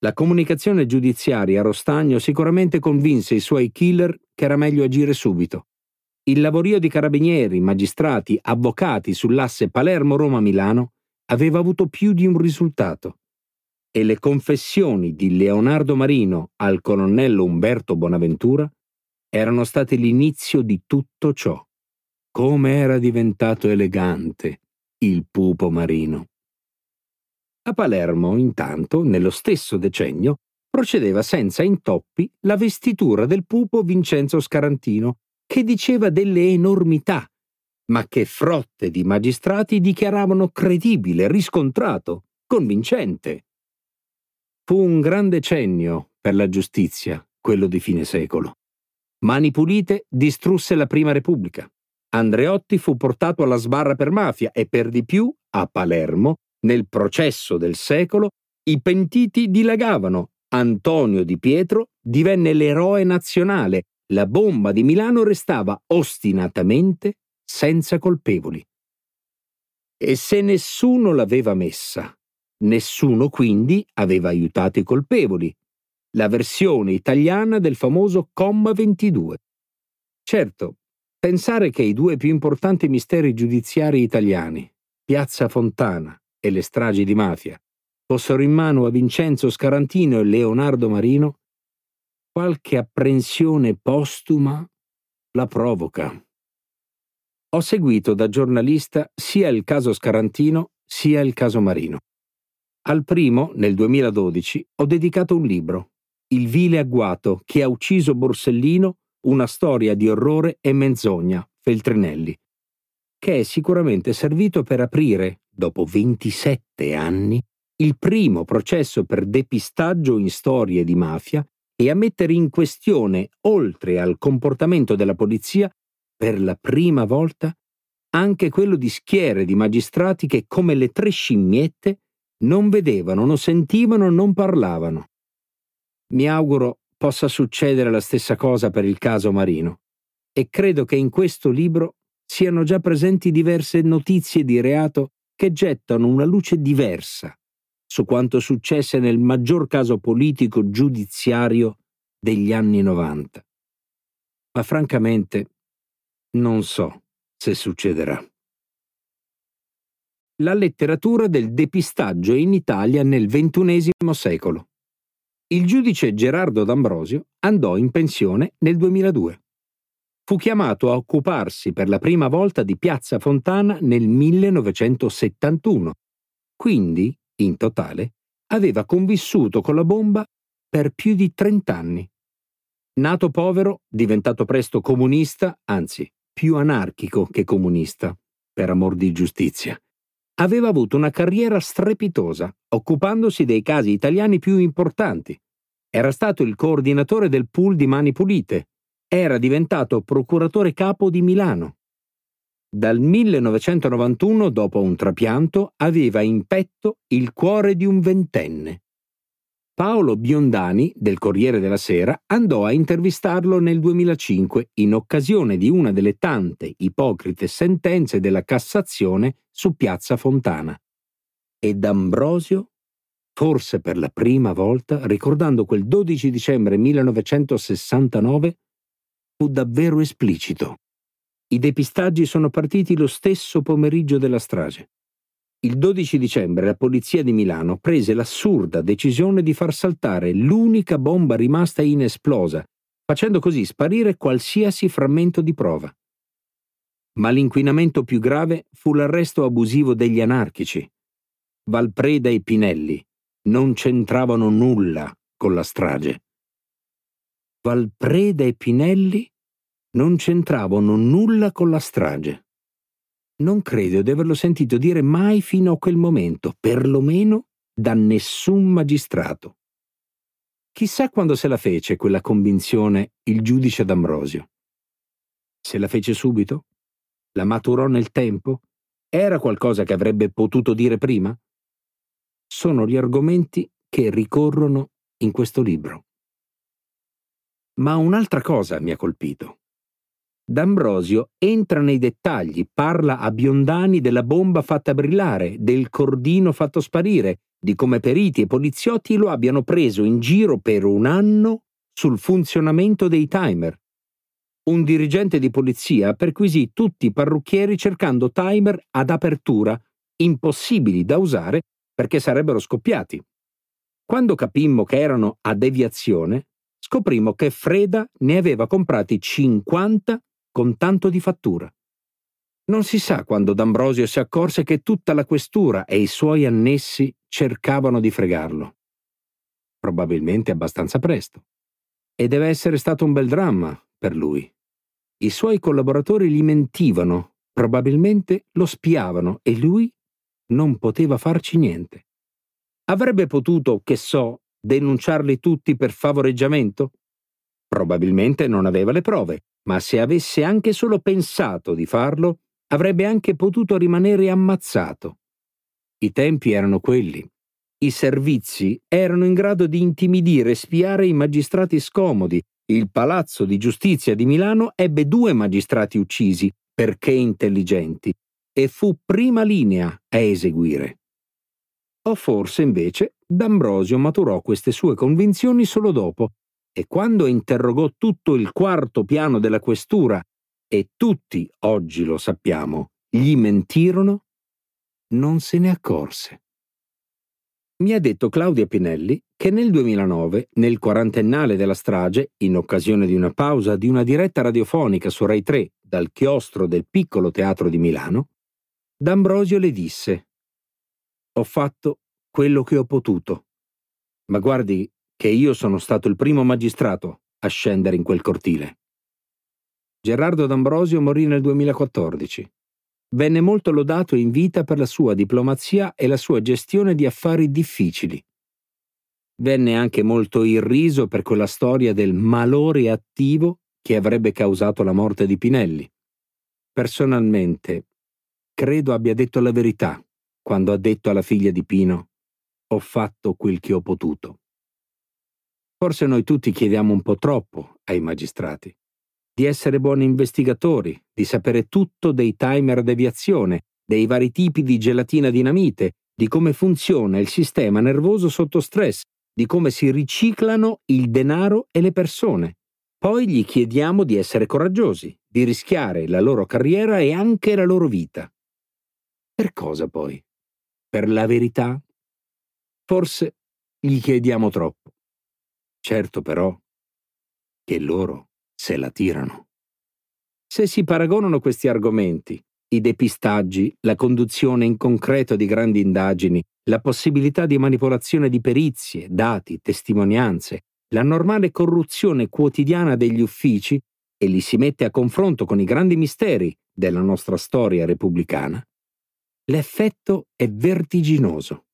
La comunicazione giudiziaria a Rostagno sicuramente convinse i suoi killer che era meglio agire subito. Il lavorio di carabinieri, magistrati, avvocati sull'asse Palermo-Roma-Milano aveva avuto più di un risultato. E le confessioni di Leonardo Marino al colonnello Umberto Bonaventura erano state l'inizio di tutto ciò. Come era diventato elegante il pupo marino. A Palermo, intanto, nello stesso decennio, procedeva senza intoppi la vestitura del pupo Vincenzo Scarantino, che diceva delle enormità, ma che frotte di magistrati dichiaravano credibile, riscontrato, convincente. Fu un gran decennio per la giustizia, quello di fine secolo. Mani Pulite distrusse la Prima Repubblica. Andreotti fu portato alla sbarra per mafia e per di più, a Palermo, nel processo del secolo, i pentiti dilagavano. Antonio Di Pietro divenne l'eroe nazionale. La bomba di Milano restava ostinatamente senza colpevoli. E se nessuno l'aveva messa, nessuno quindi aveva aiutato i colpevoli. La versione italiana del famoso comma 22. Certo, pensare che i due più importanti misteri giudiziari italiani, Piazza Fontana e le stragi di mafia fossero in mano a Vincenzo Scarantino e Leonardo Marino, qualche apprensione postuma la provoca. Ho seguito da giornalista sia il caso Scarantino sia il caso Marino. Al primo, nel 2012, ho dedicato un libro, Il vile agguato che ha ucciso Borsellino, una storia di orrore e menzogna, Feltrinelli, che è sicuramente servito per aprire dopo 27 anni, il primo processo per depistaggio in storie di mafia e a mettere in questione, oltre al comportamento della polizia, per la prima volta, anche quello di schiere di magistrati che, come le tre scimmiette, non vedevano, non sentivano, non parlavano. Mi auguro possa succedere la stessa cosa per il caso Marino e credo che in questo libro siano già presenti diverse notizie di reato che gettano una luce diversa su quanto successe nel maggior caso politico giudiziario degli anni 90. Ma francamente non so se succederà. La letteratura del depistaggio in Italia nel XXI secolo. Il giudice Gerardo D'Ambrosio andò in pensione nel 2002 fu chiamato a occuparsi per la prima volta di Piazza Fontana nel 1971. Quindi, in totale, aveva convissuto con la bomba per più di 30 anni. Nato povero, diventato presto comunista, anzi, più anarchico che comunista, per amor di giustizia. Aveva avuto una carriera strepitosa, occupandosi dei casi italiani più importanti. Era stato il coordinatore del pool di Mani Pulite, era diventato procuratore capo di Milano. Dal 1991, dopo un trapianto, aveva in petto il cuore di un ventenne. Paolo Biondani, del Corriere della Sera, andò a intervistarlo nel 2005 in occasione di una delle tante ipocrite sentenze della Cassazione su Piazza Fontana. E D'Ambrosio, forse per la prima volta, ricordando quel 12 dicembre 1969, fu davvero esplicito. I depistaggi sono partiti lo stesso pomeriggio della strage. Il 12 dicembre la polizia di Milano prese l'assurda decisione di far saltare l'unica bomba rimasta inesplosa, facendo così sparire qualsiasi frammento di prova. Ma l'inquinamento più grave fu l'arresto abusivo degli anarchici. Valpreda e Pinelli non c'entravano nulla con la strage. Valpreda e Pinelli non c'entravano nulla con la strage. Non credo di averlo sentito dire mai fino a quel momento, perlomeno da nessun magistrato. Chissà quando se la fece quella convinzione il giudice d'Ambrosio. Se la fece subito? La maturò nel tempo? Era qualcosa che avrebbe potuto dire prima? Sono gli argomenti che ricorrono in questo libro. Ma un'altra cosa mi ha colpito. D'Ambrosio entra nei dettagli, parla a Biondani della bomba fatta brillare, del cordino fatto sparire, di come periti e poliziotti lo abbiano preso in giro per un anno sul funzionamento dei timer. Un dirigente di polizia perquisì tutti i parrucchieri cercando timer ad apertura, impossibili da usare perché sarebbero scoppiati. Quando capimmo che erano a deviazione, scoprimmo che Freda ne aveva comprati 50 con tanto di fattura. Non si sa quando D'Ambrosio si accorse che tutta la questura e i suoi annessi cercavano di fregarlo. Probabilmente abbastanza presto. E deve essere stato un bel dramma per lui. I suoi collaboratori gli mentivano, probabilmente lo spiavano e lui non poteva farci niente. Avrebbe potuto, che so, denunciarli tutti per favoreggiamento? Probabilmente non aveva le prove, ma se avesse anche solo pensato di farlo, avrebbe anche potuto rimanere ammazzato. I tempi erano quelli. I servizi erano in grado di intimidire e spiare i magistrati scomodi. Il Palazzo di Giustizia di Milano ebbe due magistrati uccisi, perché intelligenti, e fu prima linea a eseguire. O forse, invece, D'Ambrosio maturò queste sue convinzioni solo dopo, e quando interrogò tutto il quarto piano della questura, e tutti, oggi lo sappiamo, gli mentirono, non se ne accorse. Mi ha detto Claudia Pinelli che nel 2009, nel quarantennale della strage, in occasione di una pausa di una diretta radiofonica su Rai 3 dal chiostro del piccolo teatro di Milano, D'Ambrosio le disse Ho fatto quello che ho potuto. Ma guardi che io sono stato il primo magistrato a scendere in quel cortile. Gerardo D'Ambrosio morì nel 2014. Venne molto lodato in vita per la sua diplomazia e la sua gestione di affari difficili. Venne anche molto irriso per quella storia del malore attivo che avrebbe causato la morte di Pinelli. Personalmente credo abbia detto la verità quando ha detto alla figlia di Pino ho fatto quel che ho potuto. Forse noi tutti chiediamo un po' troppo ai magistrati di essere buoni investigatori, di sapere tutto dei timer deviazione, dei vari tipi di gelatina dinamite, di come funziona il sistema nervoso sotto stress, di come si riciclano il denaro e le persone. Poi gli chiediamo di essere coraggiosi, di rischiare la loro carriera e anche la loro vita. Per cosa poi? Per la verità? Forse gli chiediamo troppo. Certo però che loro se la tirano. Se si paragonano questi argomenti, i depistaggi, la conduzione in concreto di grandi indagini, la possibilità di manipolazione di perizie, dati, testimonianze, la normale corruzione quotidiana degli uffici e li si mette a confronto con i grandi misteri della nostra storia repubblicana, l'effetto è vertiginoso.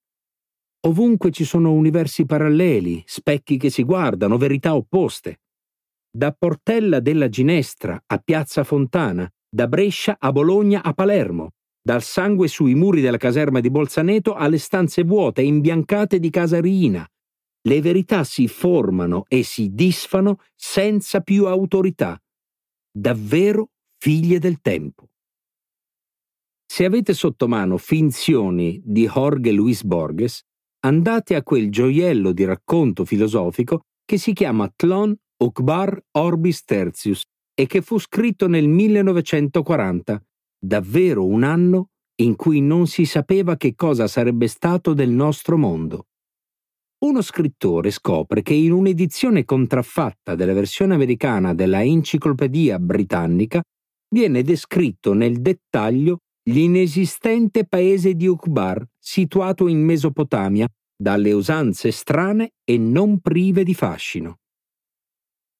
Ovunque ci sono universi paralleli, specchi che si guardano, verità opposte. Da Portella della Ginestra a Piazza Fontana, da Brescia a Bologna a Palermo, dal sangue sui muri della caserma di Bolzaneto alle stanze vuote e imbiancate di Casa Riina. Le verità si formano e si disfano senza più autorità, davvero figlie del tempo. Se avete sotto mano finzioni di Jorge Luis Borges, andate a quel gioiello di racconto filosofico che si chiama Tlon Ukbar Orbis Tertius e che fu scritto nel 1940, davvero un anno in cui non si sapeva che cosa sarebbe stato del nostro mondo. Uno scrittore scopre che in un'edizione contraffatta della versione americana della Enciclopedia Britannica viene descritto nel dettaglio l'inesistente paese di Ukbar, situato in Mesopotamia, dalle usanze strane e non prive di fascino.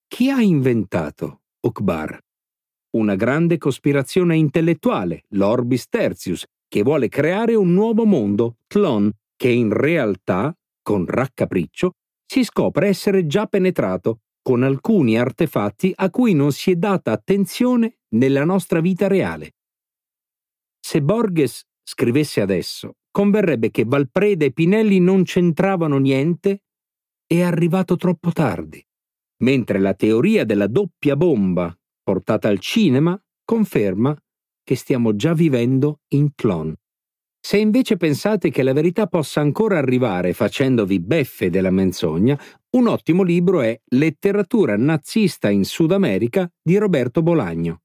Chi ha inventato Ukbar? Una grande cospirazione intellettuale, l'Orbis Tertius, che vuole creare un nuovo mondo, Tlon, che in realtà con raccapriccio, si scopre essere già penetrato con alcuni artefatti a cui non si è data attenzione nella nostra vita reale. Se Borges scrivesse adesso, converrebbe che Valpreda e Pinelli non c'entravano niente è arrivato troppo tardi, mentre la teoria della doppia bomba portata al cinema conferma che stiamo già vivendo in clone. Se invece pensate che la verità possa ancora arrivare facendovi beffe della menzogna, un ottimo libro è Letteratura nazista in Sud America di Roberto Bolagno.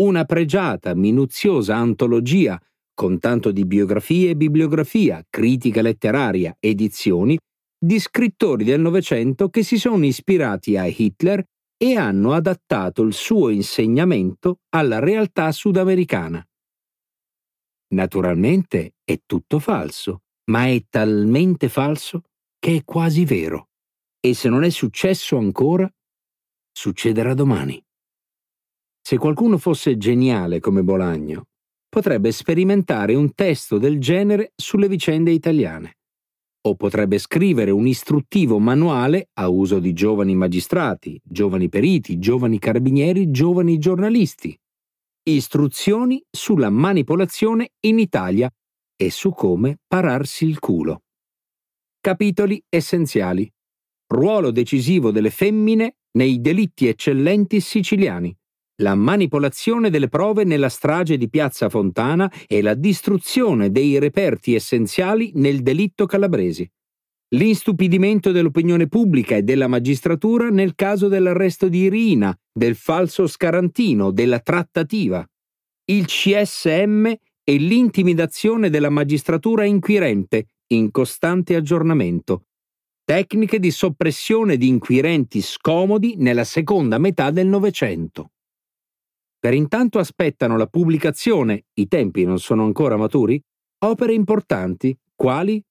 Una pregiata, minuziosa antologia con tanto di biografie e bibliografia, critica letteraria, edizioni, di scrittori del Novecento che si sono ispirati a Hitler e hanno adattato il suo insegnamento alla realtà sudamericana. Naturalmente è tutto falso, ma è talmente falso che è quasi vero. E se non è successo ancora, succederà domani. Se qualcuno fosse geniale come Bolagno, potrebbe sperimentare un testo del genere sulle vicende italiane. O potrebbe scrivere un istruttivo manuale a uso di giovani magistrati, giovani periti, giovani carabinieri, giovani giornalisti, Istruzioni sulla manipolazione in Italia e su come pararsi il culo. Capitoli essenziali. Ruolo decisivo delle femmine nei delitti eccellenti siciliani. La manipolazione delle prove nella strage di Piazza Fontana e la distruzione dei reperti essenziali nel delitto calabresi. L'instupidimento dell'opinione pubblica e della magistratura nel caso dell'arresto di Irina, del falso scarantino, della trattativa. Il CSM e l'intimidazione della magistratura inquirente, in costante aggiornamento. Tecniche di soppressione di inquirenti scomodi nella seconda metà del Novecento. Per intanto aspettano la pubblicazione, i tempi non sono ancora maturi, opere importanti, quali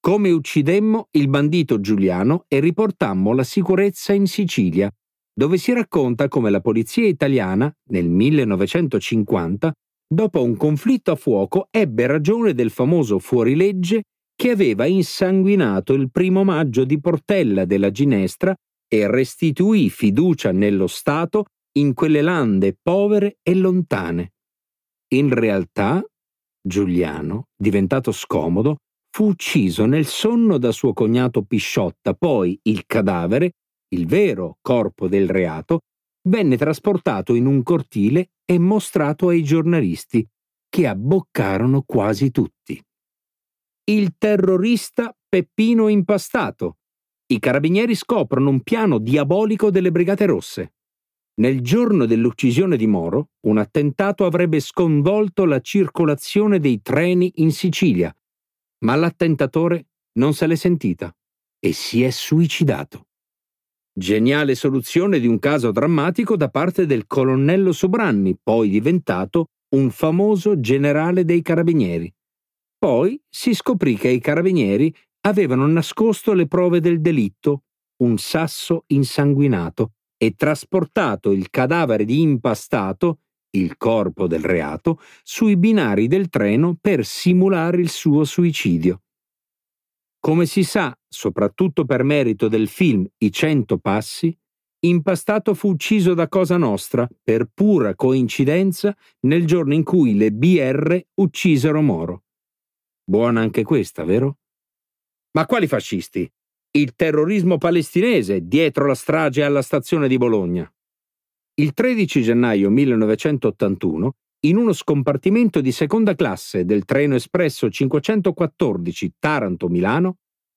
come uccidemmo il bandito Giuliano e riportammo la sicurezza in Sicilia, dove si racconta come la polizia italiana, nel 1950, dopo un conflitto a fuoco, ebbe ragione del famoso fuorilegge che aveva insanguinato il primo maggio di Portella della Ginestra e restituì fiducia nello Stato in quelle lande povere e lontane. In realtà Giuliano, diventato scomodo, fu ucciso nel sonno da suo cognato Pisciotta, poi il cadavere, il vero corpo del reato, venne trasportato in un cortile e mostrato ai giornalisti, che abboccarono quasi tutti. Il terrorista Peppino Impastato. I carabinieri scoprono un piano diabolico delle Brigate Rosse. Nel giorno dell'uccisione di Moro, un attentato avrebbe sconvolto la circolazione dei treni in Sicilia, ma l'attentatore non se l'è sentita e si è suicidato. Geniale soluzione di un caso drammatico da parte del colonnello Sobranni, poi diventato un famoso generale dei carabinieri. Poi si scoprì che i carabinieri avevano nascosto le prove del delitto, un sasso insanguinato, e trasportato il cadavere di impastato, il corpo del reato, sui binari del treno per simulare il suo suicidio. Come si sa, soprattutto per merito del film I Cento Passi, Impastato fu ucciso da Cosa Nostra per pura coincidenza nel giorno in cui le BR uccisero Moro. Buona anche questa, vero? Ma quali fascisti? Il terrorismo palestinese dietro la strage alla stazione di Bologna. Il 13 gennaio 1981, in uno scompartimento di seconda classe del treno espresso 514 Taranto-Milano,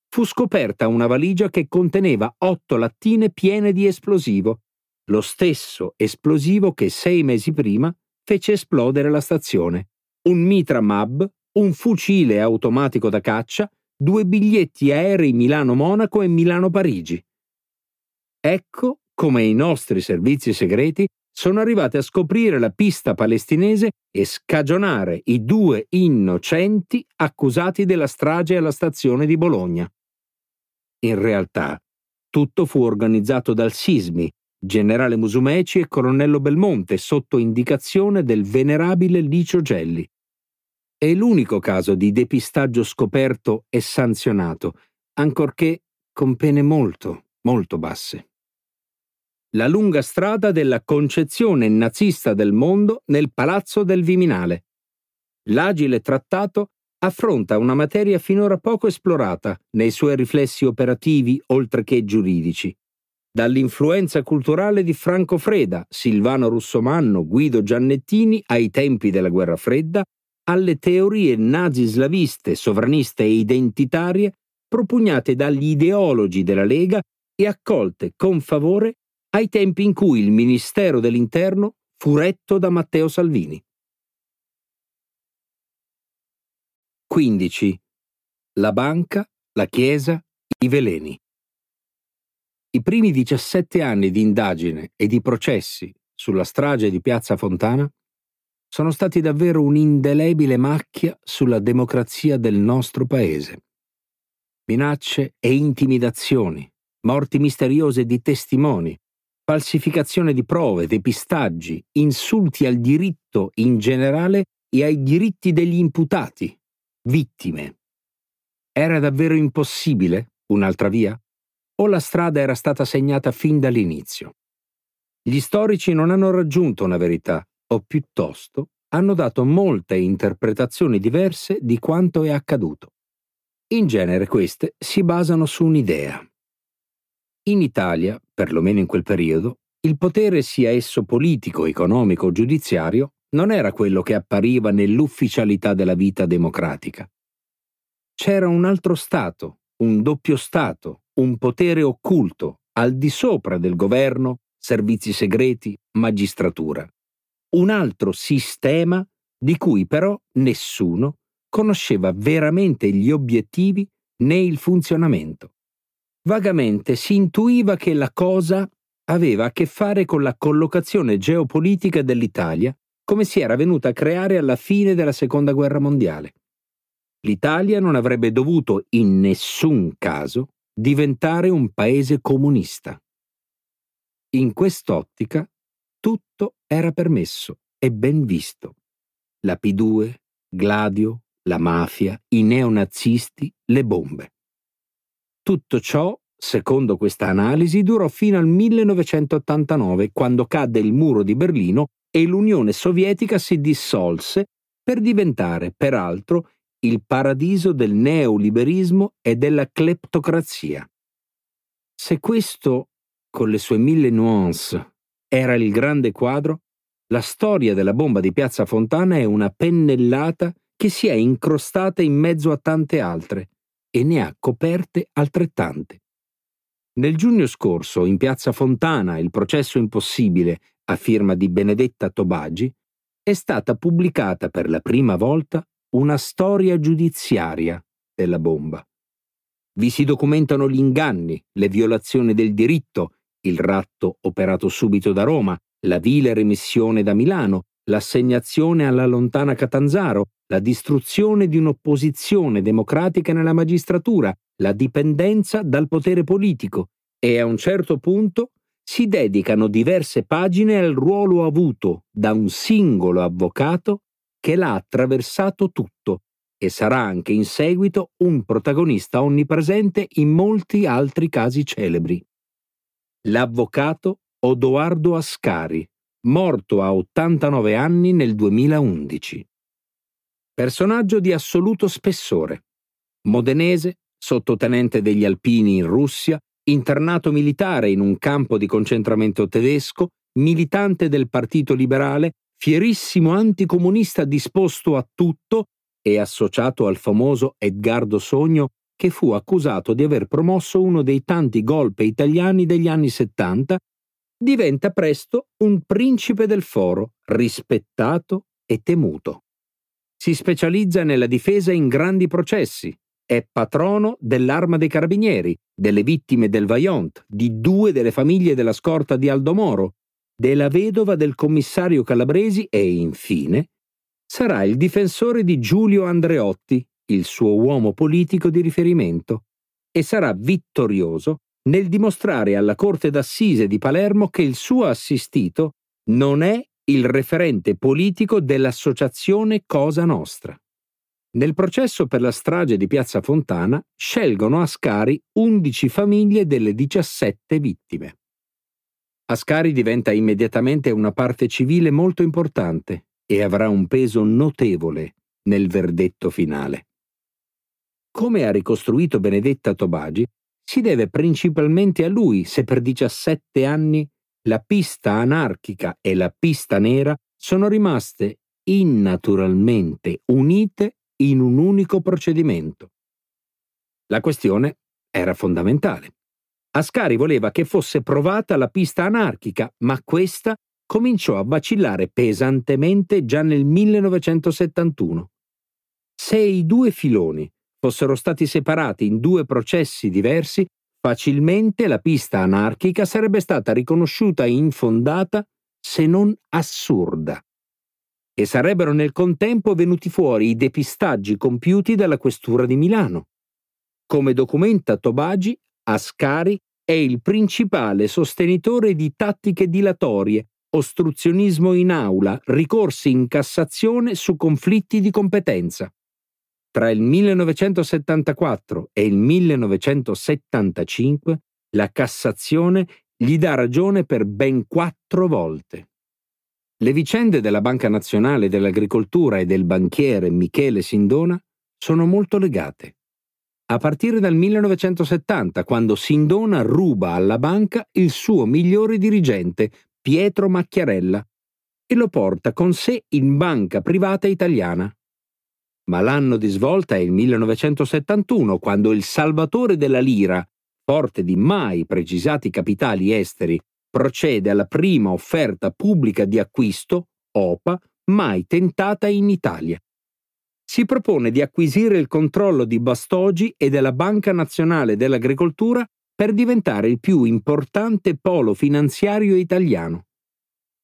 fu scoperta una valigia che conteneva otto lattine piene di esplosivo, lo stesso esplosivo che sei mesi prima fece esplodere la stazione, un mitra MAB, un fucile automatico da caccia due biglietti aerei Milano-Monaco e Milano-Parigi. Ecco come i nostri servizi segreti sono arrivati a scoprire la pista palestinese e scagionare i due innocenti accusati della strage alla stazione di Bologna. In realtà, tutto fu organizzato dal Sismi, generale Musumeci e colonnello Belmonte sotto indicazione del venerabile Licio Gelli. È l'unico caso di depistaggio scoperto e sanzionato, ancorché con pene molto, molto basse. La lunga strada della concezione nazista del mondo nel palazzo del Viminale. L'agile trattato affronta una materia finora poco esplorata nei suoi riflessi operativi oltre che giuridici. Dall'influenza culturale di Franco Freda, Silvano Russomanno, Guido Giannettini ai tempi della guerra fredda alle teorie nazi-slaviste, sovraniste e identitarie propugnate dagli ideologi della Lega e accolte con favore ai tempi in cui il Ministero dell'Interno fu retto da Matteo Salvini. 15. La banca, la Chiesa, i veleni. I primi 17 anni di indagine e di processi sulla strage di Piazza Fontana sono stati davvero un'indelebile macchia sulla democrazia del nostro paese. Minacce e intimidazioni, morti misteriose di testimoni, falsificazione di prove, depistaggi, insulti al diritto in generale e ai diritti degli imputati, vittime. Era davvero impossibile un'altra via? O la strada era stata segnata fin dall'inizio? Gli storici non hanno raggiunto una verità, o piuttosto hanno dato molte interpretazioni diverse di quanto è accaduto. In genere queste si basano su un'idea. In Italia, perlomeno in quel periodo, il potere sia esso politico, economico o giudiziario non era quello che appariva nell'ufficialità della vita democratica. C'era un altro Stato, un doppio Stato, un potere occulto, al di sopra del governo, servizi segreti, magistratura un altro sistema di cui però nessuno conosceva veramente gli obiettivi né il funzionamento. Vagamente si intuiva che la cosa aveva a che fare con la collocazione geopolitica dell'Italia come si era venuta a creare alla fine della Seconda Guerra Mondiale. L'Italia non avrebbe dovuto in nessun caso diventare un paese comunista. In quest'ottica tutto era permesso e ben visto. La P2, Gladio, la mafia, i neonazisti, le bombe. Tutto ciò, secondo questa analisi, durò fino al 1989, quando cadde il muro di Berlino e l'Unione Sovietica si dissolse per diventare, peraltro, il paradiso del neoliberismo e della cleptocrazia. Se questo, con le sue mille nuance, era il grande quadro, la storia della bomba di Piazza Fontana è una pennellata che si è incrostata in mezzo a tante altre e ne ha coperte altrettante. Nel giugno scorso, in Piazza Fontana, il processo impossibile, a firma di Benedetta Tobagi, è stata pubblicata per la prima volta una storia giudiziaria della bomba. Vi si documentano gli inganni, le violazioni del diritto, il ratto operato subito da Roma, la vile remissione da Milano, l'assegnazione alla lontana Catanzaro, la distruzione di un'opposizione democratica nella magistratura, la dipendenza dal potere politico e a un certo punto si dedicano diverse pagine al ruolo avuto da un singolo avvocato che l'ha attraversato tutto e sarà anche in seguito un protagonista onnipresente in molti altri casi celebri. L'avvocato Odoardo Ascari, morto a 89 anni nel 2011. Personaggio di assoluto spessore. Modenese, sottotenente degli alpini in Russia, internato militare in un campo di concentramento tedesco, militante del Partito Liberale, fierissimo anticomunista disposto a tutto e associato al famoso Edgardo Sogno che fu accusato di aver promosso uno dei tanti golpe italiani degli anni 70, diventa presto un principe del foro, rispettato e temuto. Si specializza nella difesa in grandi processi, è patrono dell'Arma dei Carabinieri, delle vittime del Vaillant, di due delle famiglie della scorta di Aldo Moro, della vedova del commissario Calabresi e, infine, sarà il difensore di Giulio Andreotti, il suo uomo politico di riferimento, e sarà vittorioso nel dimostrare alla Corte d'Assise di Palermo che il suo assistito non è il referente politico dell'associazione Cosa Nostra. Nel processo per la strage di Piazza Fontana scelgono Ascari 11 famiglie delle 17 vittime. Ascari diventa immediatamente una parte civile molto importante e avrà un peso notevole nel verdetto finale. Come ha ricostruito Benedetta Tobagi, si deve principalmente a lui se per 17 anni la pista anarchica e la pista nera sono rimaste innaturalmente unite in un unico procedimento. La questione era fondamentale. Ascari voleva che fosse provata la pista anarchica, ma questa cominciò a vacillare pesantemente già nel 1971. Se i due filoni fossero stati separati in due processi diversi, facilmente la pista anarchica sarebbe stata riconosciuta infondata se non assurda. E sarebbero nel contempo venuti fuori i depistaggi compiuti dalla Questura di Milano. Come documenta Tobagi, Ascari è il principale sostenitore di tattiche dilatorie, ostruzionismo in aula, ricorsi in Cassazione su conflitti di competenza. Tra il 1974 e il 1975 la Cassazione gli dà ragione per ben quattro volte. Le vicende della Banca Nazionale dell'Agricoltura e del banchiere Michele Sindona sono molto legate. A partire dal 1970, quando Sindona ruba alla banca il suo migliore dirigente, Pietro Macchiarella, e lo porta con sé in banca privata italiana ma l'anno di svolta è il 1971, quando il salvatore della lira, forte di mai precisati capitali esteri, procede alla prima offerta pubblica di acquisto, OPA, mai tentata in Italia. Si propone di acquisire il controllo di Bastogi e della Banca Nazionale dell'Agricoltura per diventare il più importante polo finanziario italiano.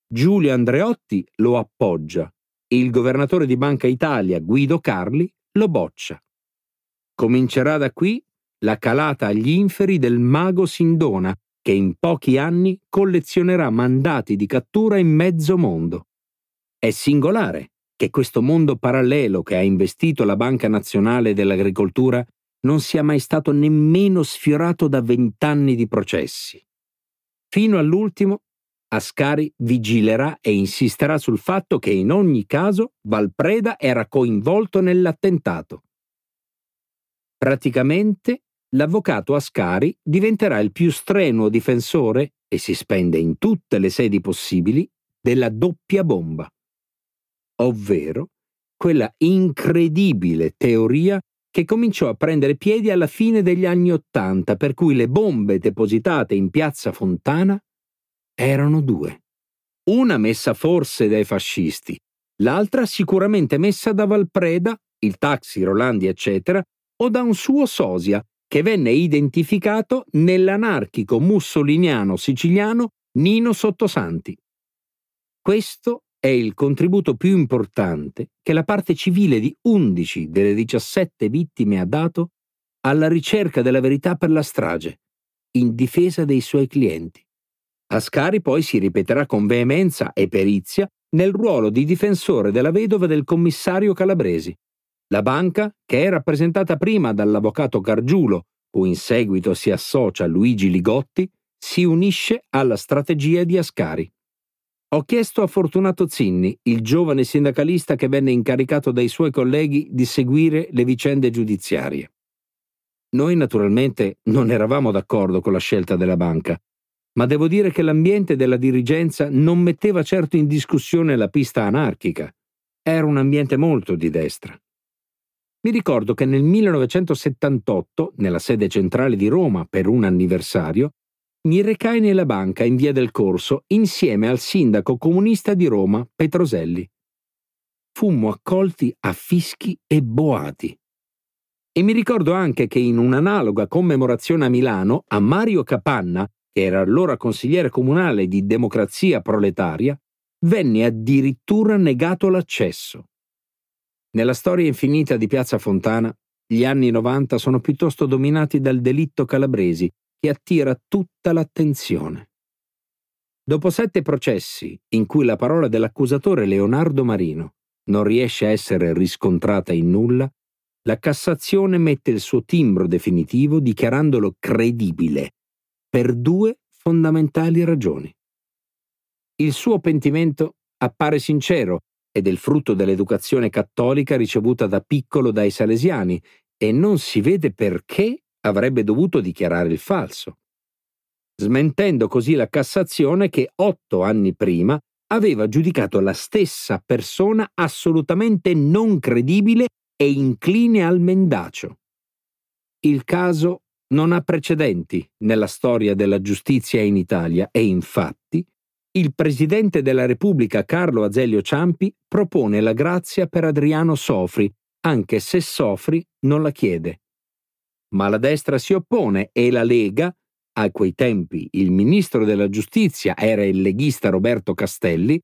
Giulio Andreotti lo appoggia il governatore di Banca Italia Guido Carli lo boccia. Comincerà da qui la calata agli inferi del mago Sindona, che in pochi anni collezionerà mandati di cattura in mezzo mondo. È singolare che questo mondo parallelo che ha investito la Banca Nazionale dell'Agricoltura non sia mai stato nemmeno sfiorato da vent'anni di processi. Fino all'ultimo, Ascari vigilerà e insisterà sul fatto che in ogni caso Valpreda era coinvolto nell'attentato. Praticamente l'avvocato Ascari diventerà il più strenuo difensore, e si spende in tutte le sedi possibili, della doppia bomba, ovvero quella incredibile teoria che cominciò a prendere piedi alla fine degli anni Ottanta, per cui le bombe depositate in piazza Fontana erano due. Una messa forse dai fascisti, l'altra sicuramente messa da Valpreda, il taxi, Rolandi, eccetera, o da un suo sosia, che venne identificato nell'anarchico mussoliniano siciliano Nino Sottosanti. Questo è il contributo più importante che la parte civile di 11 delle 17 vittime ha dato alla ricerca della verità per la strage, in difesa dei suoi clienti. Ascari poi si ripeterà con veemenza e perizia nel ruolo di difensore della vedova del commissario Calabresi. La banca, che è rappresentata prima dall'avvocato Gargiulo, cui in seguito si associa Luigi Ligotti, si unisce alla strategia di Ascari. Ho chiesto a Fortunato Zinni, il giovane sindacalista che venne incaricato dai suoi colleghi di seguire le vicende giudiziarie. Noi naturalmente non eravamo d'accordo con la scelta della banca, ma devo dire che l'ambiente della dirigenza non metteva certo in discussione la pista anarchica. Era un ambiente molto di destra. Mi ricordo che nel 1978, nella sede centrale di Roma per un anniversario, mi recai nella banca in via del Corso insieme al sindaco comunista di Roma, Petroselli. Fummo accolti a fischi e boati. E mi ricordo anche che in un'analoga commemorazione a Milano, a Mario Capanna, che era allora consigliere comunale di Democrazia Proletaria, venne addirittura negato l'accesso. Nella storia infinita di Piazza Fontana, gli anni 90 sono piuttosto dominati dal delitto calabresi, che attira tutta l'attenzione. Dopo sette processi in cui la parola dell'accusatore Leonardo Marino non riesce a essere riscontrata in nulla, la Cassazione mette il suo timbro definitivo dichiarandolo credibile per due fondamentali ragioni. Il suo pentimento appare sincero ed è il frutto dell'educazione cattolica ricevuta da piccolo dai salesiani e non si vede perché avrebbe dovuto dichiarare il falso, smentendo così la Cassazione che otto anni prima aveva giudicato la stessa persona assolutamente non credibile e incline al mendacio. Il caso non ha precedenti nella storia della giustizia in Italia e infatti il Presidente della Repubblica Carlo Azeglio Ciampi propone la grazia per Adriano Sofri, anche se Sofri non la chiede ma la destra si oppone e la Lega, a quei tempi il ministro della giustizia era il leghista Roberto Castelli,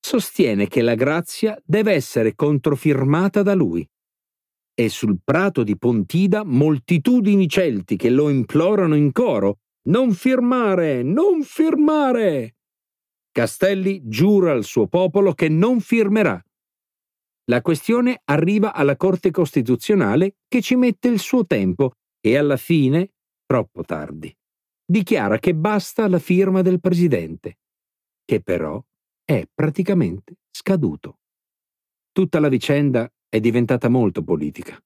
sostiene che la grazia deve essere controfirmata da lui. E sul prato di Pontida moltitudini celti che lo implorano in coro Non firmare, non firmare. Castelli giura al suo popolo che non firmerà. La questione arriva alla Corte Costituzionale che ci mette il suo tempo e alla fine, troppo tardi, dichiara che basta la firma del presidente, che però è praticamente scaduto. Tutta la vicenda è diventata molto politica.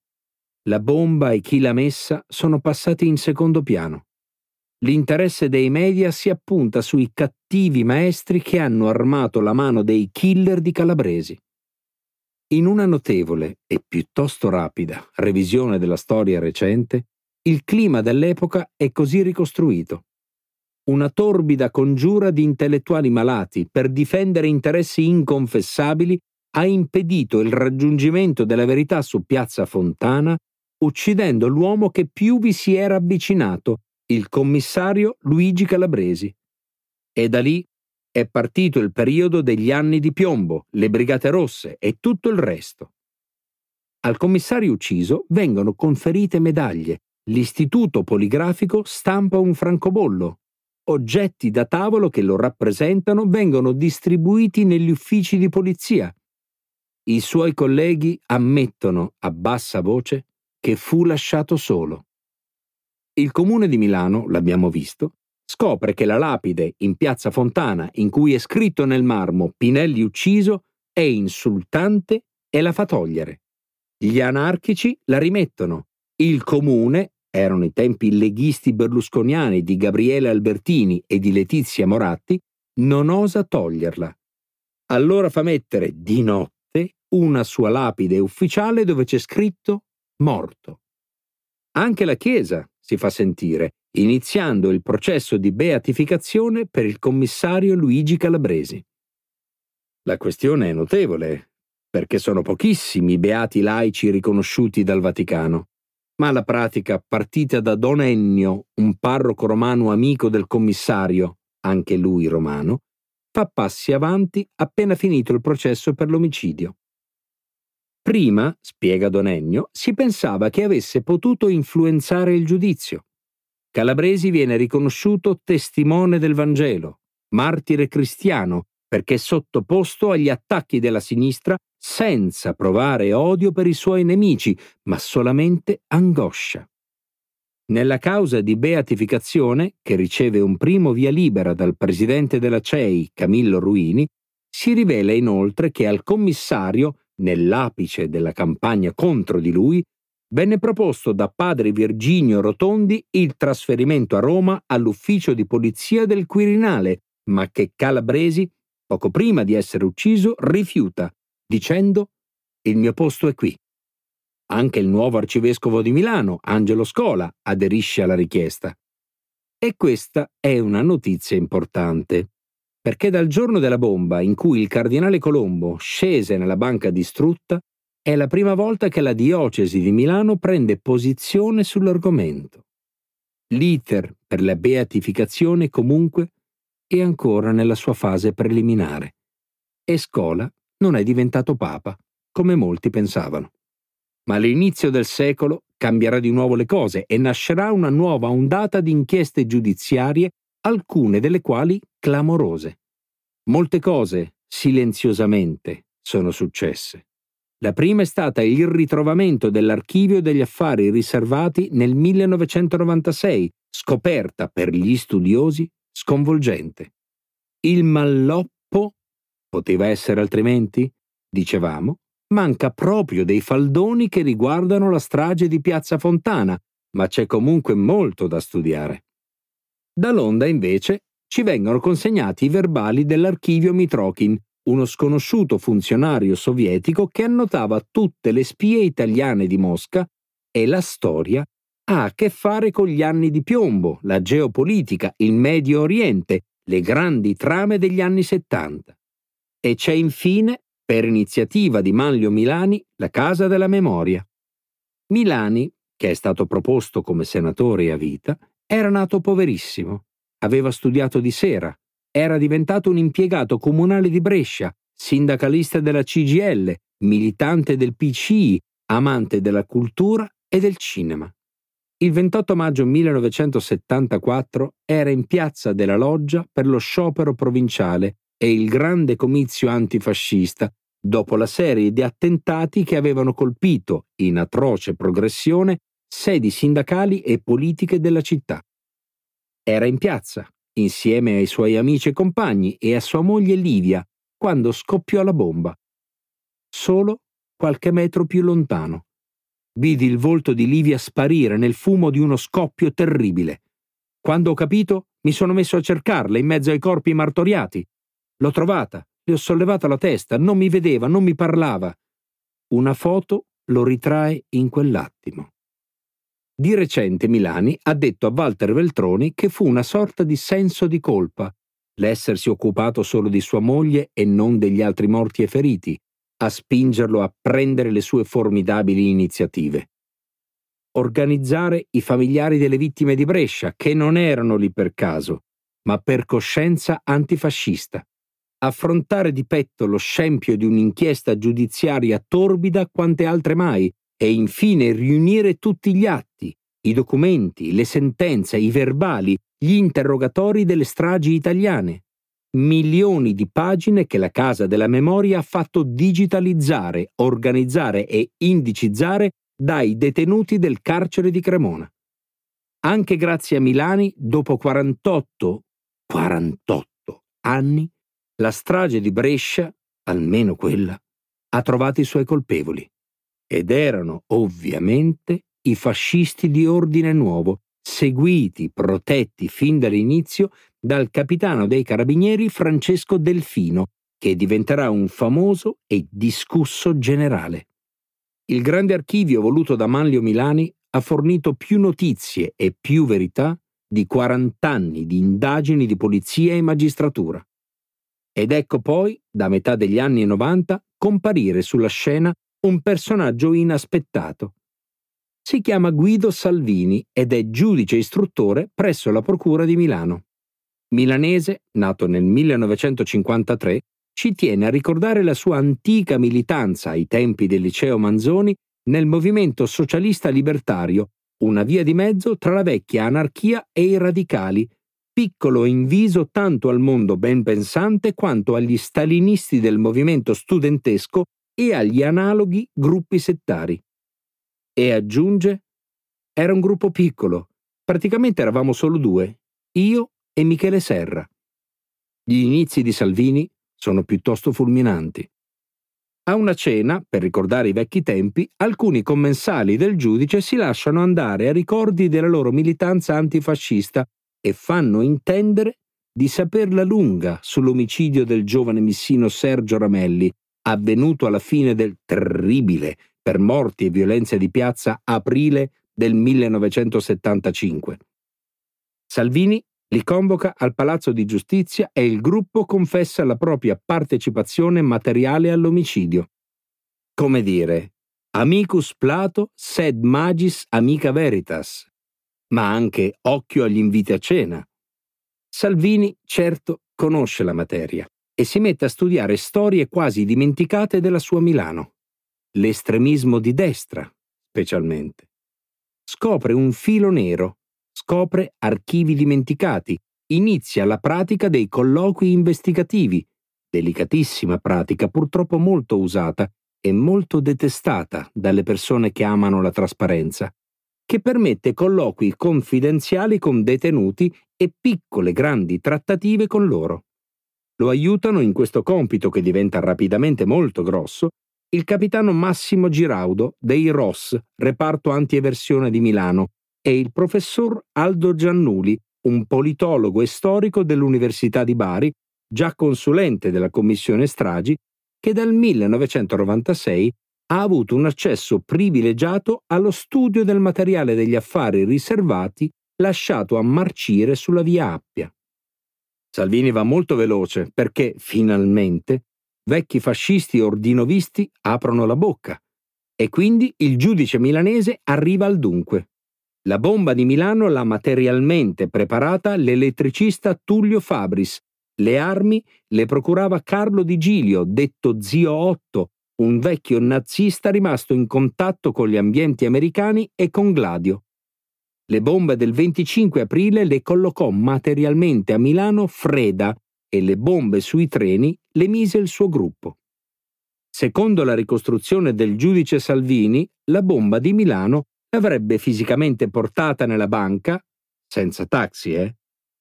La bomba e chi l'ha messa sono passati in secondo piano. L'interesse dei media si appunta sui cattivi maestri che hanno armato la mano dei killer di Calabresi. In una notevole e piuttosto rapida revisione della storia recente, il clima dell'epoca è così ricostruito. Una torbida congiura di intellettuali malati per difendere interessi inconfessabili ha impedito il raggiungimento della verità su Piazza Fontana, uccidendo l'uomo che più vi si era avvicinato, il commissario Luigi Calabresi. E da lì è partito il periodo degli anni di piombo, le Brigate Rosse e tutto il resto. Al commissario ucciso vengono conferite medaglie, l'istituto poligrafico stampa un francobollo. Oggetti da tavolo che lo rappresentano vengono distribuiti negli uffici di polizia. I suoi colleghi ammettono a bassa voce che fu lasciato solo. Il comune di Milano, l'abbiamo visto, scopre che la lapide in piazza Fontana in cui è scritto nel marmo Pinelli ucciso è insultante e la fa togliere. Gli anarchici la rimettono. Il comune, erano i tempi leghisti berlusconiani di Gabriele Albertini e di Letizia Moratti, non osa toglierla. Allora fa mettere di notte una sua lapide ufficiale dove c'è scritto morto. Anche la Chiesa si fa sentire, iniziando il processo di beatificazione per il commissario Luigi Calabresi. La questione è notevole, perché sono pochissimi i beati laici riconosciuti dal Vaticano, ma la pratica, partita da Don Ennio, un parroco romano amico del commissario, anche lui romano, fa passi avanti appena finito il processo per l'omicidio. Prima, spiega Don Ennio, si pensava che avesse potuto influenzare il giudizio. Calabresi viene riconosciuto testimone del Vangelo, martire cristiano, perché sottoposto agli attacchi della sinistra senza provare odio per i suoi nemici, ma solamente angoscia. Nella causa di beatificazione, che riceve un primo via libera dal presidente della CEI, Camillo Ruini, si rivela inoltre che al commissario, nell'apice della campagna contro di lui, venne proposto da padre Virginio Rotondi il trasferimento a Roma all'ufficio di polizia del Quirinale, ma che Calabresi, poco prima di essere ucciso, rifiuta, dicendo Il mio posto è qui. Anche il nuovo arcivescovo di Milano, Angelo Scola, aderisce alla richiesta. E questa è una notizia importante, perché dal giorno della bomba in cui il cardinale Colombo scese nella banca distrutta, è la prima volta che la diocesi di Milano prende posizione sull'argomento. L'iter per la beatificazione comunque è ancora nella sua fase preliminare e Scola non è diventato papa, come molti pensavano. Ma all'inizio del secolo cambierà di nuovo le cose e nascerà una nuova ondata di inchieste giudiziarie, alcune delle quali clamorose. Molte cose, silenziosamente, sono successe. La prima è stata il ritrovamento dell'archivio degli affari riservati nel 1996, scoperta per gli studiosi sconvolgente. Il malloppo Poteva essere altrimenti? Dicevamo, manca proprio dei faldoni che riguardano la strage di Piazza Fontana, ma c'è comunque molto da studiare. Da Londra, invece, ci vengono consegnati i verbali dell'archivio Mitrokin, uno sconosciuto funzionario sovietico che annotava tutte le spie italiane di Mosca e la storia ha a che fare con gli anni di piombo, la geopolitica, il Medio Oriente, le grandi trame degli anni 70. E c'è infine, per iniziativa di Manlio Milani, la Casa della Memoria. Milani, che è stato proposto come senatore a vita, era nato poverissimo, aveva studiato di sera, era diventato un impiegato comunale di Brescia, sindacalista della CGL, militante del PCI, amante della cultura e del cinema. Il 28 maggio 1974 era in piazza della Loggia per lo sciopero provinciale e il grande comizio antifascista dopo la serie di attentati che avevano colpito, in atroce progressione, sedi sindacali e politiche della città. Era in piazza, insieme ai suoi amici e compagni e a sua moglie Livia, quando scoppiò la bomba. Solo qualche metro più lontano. Vidi il volto di Livia sparire nel fumo di uno scoppio terribile. Quando ho capito, mi sono messo a cercarla in mezzo ai corpi martoriati. L'ho trovata, le ho sollevata la testa, non mi vedeva, non mi parlava. Una foto lo ritrae in quell'attimo. Di recente Milani ha detto a Walter Veltroni che fu una sorta di senso di colpa l'essersi occupato solo di sua moglie e non degli altri morti e feriti, a spingerlo a prendere le sue formidabili iniziative. Organizzare i familiari delle vittime di Brescia, che non erano lì per caso, ma per coscienza antifascista affrontare di petto lo scempio di un'inchiesta giudiziaria torbida quante altre mai e infine riunire tutti gli atti, i documenti, le sentenze, i verbali, gli interrogatori delle stragi italiane. Milioni di pagine che la Casa della Memoria ha fatto digitalizzare, organizzare e indicizzare dai detenuti del carcere di Cremona. anche grazie a Milani, dopo 48, 48 anni, la strage di Brescia, almeno quella, ha trovato i suoi colpevoli. Ed erano, ovviamente, i fascisti di ordine nuovo, seguiti, protetti fin dall'inizio dal capitano dei carabinieri Francesco Delfino, che diventerà un famoso e discusso generale. Il grande archivio voluto da Manlio Milani ha fornito più notizie e più verità di 40 anni di indagini di polizia e magistratura. Ed ecco poi, da metà degli anni 90, comparire sulla scena un personaggio inaspettato. Si chiama Guido Salvini ed è giudice istruttore presso la Procura di Milano. Milanese, nato nel 1953, ci tiene a ricordare la sua antica militanza ai tempi del liceo Manzoni nel movimento socialista libertario, una via di mezzo tra la vecchia anarchia e i radicali, piccolo in viso tanto al mondo ben pensante quanto agli stalinisti del movimento studentesco e agli analoghi gruppi settari. E aggiunge, era un gruppo piccolo, praticamente eravamo solo due, io e Michele Serra. Gli inizi di Salvini sono piuttosto fulminanti. A una cena, per ricordare i vecchi tempi, alcuni commensali del giudice si lasciano andare a ricordi della loro militanza antifascista e fanno intendere di saperla lunga sull'omicidio del giovane missino Sergio Ramelli, avvenuto alla fine del terribile per morti e violenze di piazza aprile del 1975. Salvini li convoca al Palazzo di Giustizia e il gruppo confessa la propria partecipazione materiale all'omicidio. Come dire, amicus plato sed magis amica veritas, ma anche occhio agli inviti a cena. Salvini, certo, conosce la materia e si mette a studiare storie quasi dimenticate della sua Milano. L'estremismo di destra, specialmente. Scopre un filo nero scopre archivi dimenticati, inizia la pratica dei colloqui investigativi, delicatissima pratica purtroppo molto usata e molto detestata dalle persone che amano la trasparenza, che permette colloqui confidenziali con detenuti e piccole grandi trattative con loro. Lo aiutano in questo compito che diventa rapidamente molto grosso il capitano Massimo Giraudo dei ROS, reparto antieversione di Milano, e il professor Aldo Giannuli, un politologo e storico dell'Università di Bari, già consulente della Commissione Stragi, che dal 1996 ha avuto un accesso privilegiato allo studio del materiale degli affari riservati lasciato a marcire sulla via Appia. Salvini va molto veloce perché, finalmente, vecchi fascisti ordinovisti aprono la bocca e quindi il giudice milanese arriva al dunque. La bomba di Milano l'ha materialmente preparata l'elettricista Tullio Fabris. Le armi le procurava Carlo Di Gilio, detto Zio Otto, un vecchio nazista rimasto in contatto con gli ambienti americani e con Gladio. Le bombe del 25 aprile le collocò materialmente a Milano Freda e le bombe sui treni le mise il suo gruppo. Secondo la ricostruzione del giudice Salvini, la bomba di Milano l'avrebbe fisicamente portata nella banca, senza taxi, eh?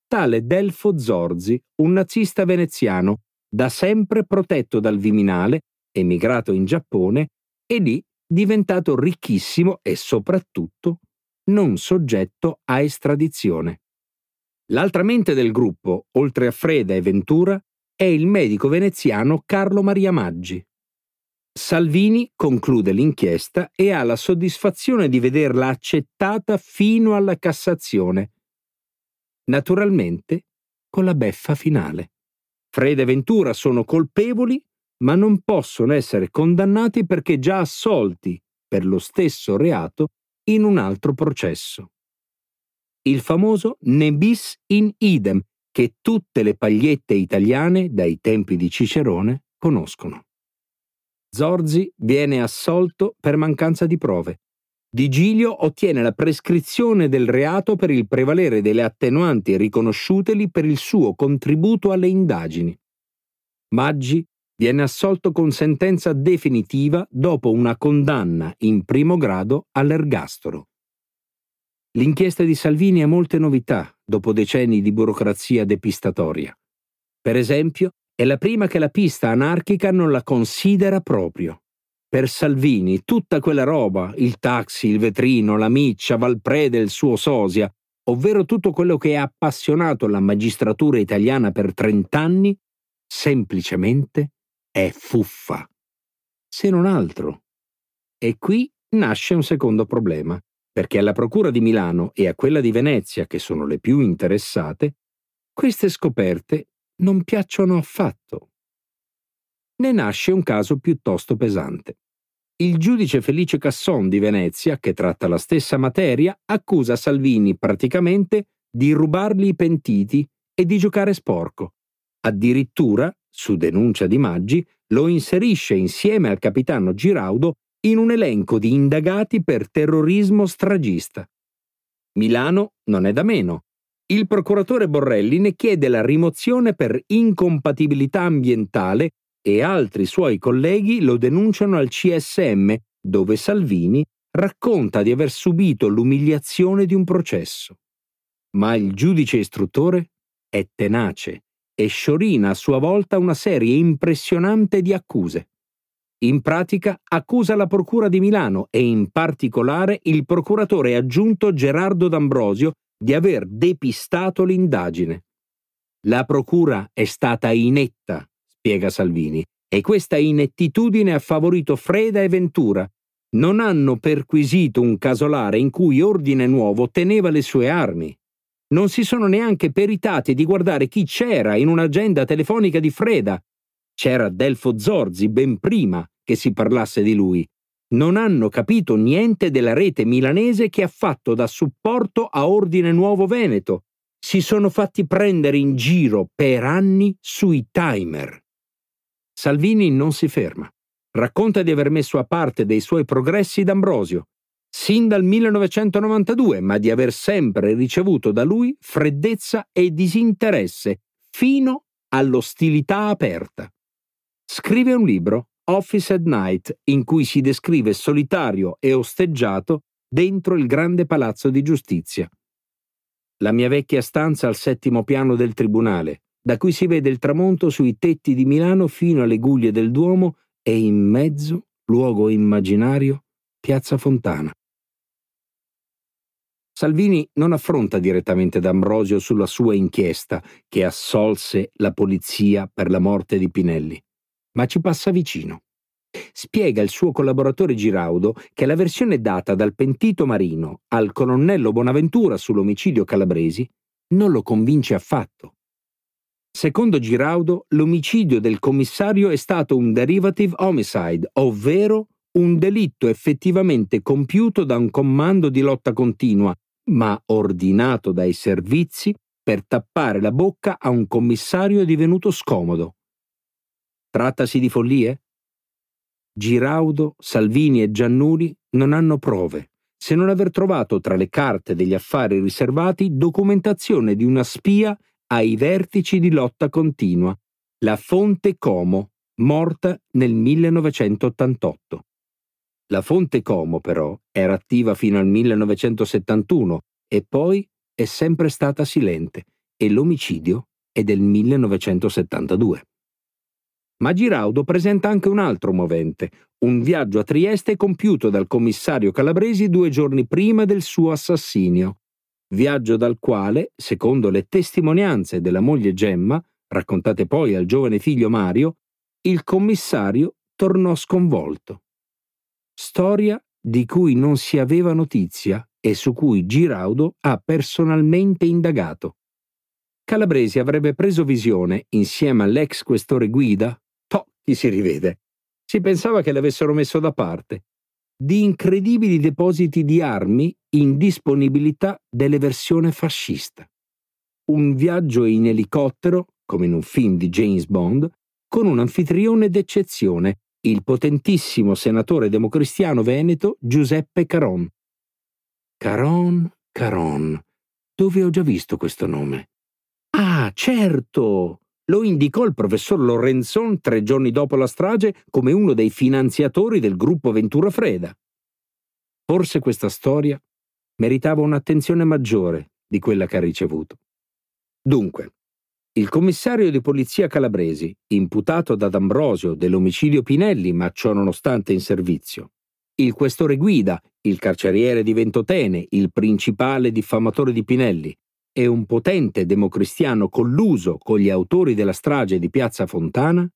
Tale Delfo Zorzi, un nazista veneziano, da sempre protetto dal Viminale, emigrato in Giappone e lì diventato ricchissimo e soprattutto non soggetto a estradizione. L'altra mente del gruppo, oltre a Freda e Ventura, è il medico veneziano Carlo Maria Maggi. Salvini conclude l'inchiesta e ha la soddisfazione di vederla accettata fino alla Cassazione. Naturalmente con la beffa finale. Fred e Ventura sono colpevoli, ma non possono essere condannati perché già assolti per lo stesso reato in un altro processo. Il famoso ne bis in idem che tutte le pagliette italiane dai tempi di Cicerone conoscono. Zorzi viene assolto per mancanza di prove. Di Giglio ottiene la prescrizione del reato per il prevalere delle attenuanti riconosciuteli per il suo contributo alle indagini. Maggi viene assolto con sentenza definitiva dopo una condanna in primo grado all'ergastolo. L'inchiesta di Salvini ha molte novità dopo decenni di burocrazia depistatoria. Per esempio, è la prima che la pista anarchica non la considera proprio. Per Salvini tutta quella roba, il taxi, il vetrino, la miccia, Valprede, il suo sosia, ovvero tutto quello che ha appassionato la magistratura italiana per trent'anni, semplicemente è fuffa. Se non altro. E qui nasce un secondo problema, perché alla Procura di Milano e a quella di Venezia, che sono le più interessate, queste scoperte non piacciono affatto. Ne nasce un caso piuttosto pesante. Il giudice Felice Casson di Venezia, che tratta la stessa materia, accusa Salvini praticamente di rubargli i pentiti e di giocare sporco. Addirittura, su denuncia di Maggi, lo inserisce insieme al capitano Giraudo in un elenco di indagati per terrorismo stragista. Milano non è da meno. Il procuratore Borrelli ne chiede la rimozione per incompatibilità ambientale e altri suoi colleghi lo denunciano al CSM, dove Salvini racconta di aver subito l'umiliazione di un processo. Ma il giudice istruttore è tenace e sciorina a sua volta una serie impressionante di accuse. In pratica accusa la Procura di Milano e in particolare il procuratore aggiunto Gerardo D'Ambrosio di aver depistato l'indagine. La Procura è stata inetta spiega Salvini, e questa inettitudine ha favorito Freda e Ventura. Non hanno perquisito un casolare in cui Ordine Nuovo teneva le sue armi. Non si sono neanche peritati di guardare chi c'era in un'agenda telefonica di Freda. C'era Delfo Zorzi ben prima che si parlasse di lui. Non hanno capito niente della rete milanese che ha fatto da supporto a Ordine Nuovo Veneto. Si sono fatti prendere in giro per anni sui timer. Salvini non si ferma. Racconta di aver messo a parte dei suoi progressi d'Ambrosio, sin dal 1992, ma di aver sempre ricevuto da lui freddezza e disinteresse, fino all'ostilità aperta. Scrive un libro, Office at Night, in cui si descrive solitario e osteggiato dentro il grande palazzo di giustizia. La mia vecchia stanza al settimo piano del tribunale, da cui si vede il tramonto sui tetti di Milano fino alle guglie del Duomo e in mezzo, luogo immaginario, Piazza Fontana. Salvini non affronta direttamente D'Ambrosio sulla sua inchiesta che assolse la polizia per la morte di Pinelli, ma ci passa vicino. Spiega il suo collaboratore Giraudo che la versione data dal pentito Marino al colonnello Bonaventura sull'omicidio Calabresi non lo convince affatto. Secondo Giraudo, l'omicidio del commissario è stato un derivative homicide, ovvero un delitto effettivamente compiuto da un comando di lotta continua, ma ordinato dai servizi per tappare la bocca a un commissario divenuto scomodo. Trattasi di follie? Giraudo, Salvini e Giannuli non hanno prove, se non aver trovato tra le carte degli affari riservati documentazione di una spia ai vertici di lotta continua, la Fonte Como, morta nel 1988. La Fonte Como, però, era attiva fino al 1971 e poi è sempre stata silente e l'omicidio è del 1972. Ma Giraudo presenta anche un altro movente, un viaggio a Trieste compiuto dal commissario Calabresi due giorni prima del suo assassinio, viaggio dal quale, secondo le testimonianze della moglie Gemma, raccontate poi al giovane figlio Mario, il commissario tornò sconvolto. Storia di cui non si aveva notizia e su cui Giraudo ha personalmente indagato. Calabresi avrebbe preso visione, insieme all'ex questore Guida, toh, chi si rivede. Si pensava che l'avessero messo da parte, di incredibili depositi di armi in disponibilità dell'eversione fascista. Un viaggio in elicottero, come in un film di James Bond, con un anfitrione d'eccezione, il potentissimo senatore democristiano veneto Giuseppe Caron. Caron, Caron. Dove ho già visto questo nome? Ah, certo! lo indicò il professor Lorenzon tre giorni dopo la strage come uno dei finanziatori del gruppo Ventura Freda. Forse questa storia meritava un'attenzione maggiore di quella che ha ricevuto. Dunque, il commissario di polizia calabresi, imputato da D'Ambrosio dell'omicidio Pinelli, ma ciò nonostante in servizio, il questore Guida, il carceriere di Ventotene, il principale diffamatore di Pinelli, e un potente democristiano colluso con gli autori della strage di Piazza Fontana,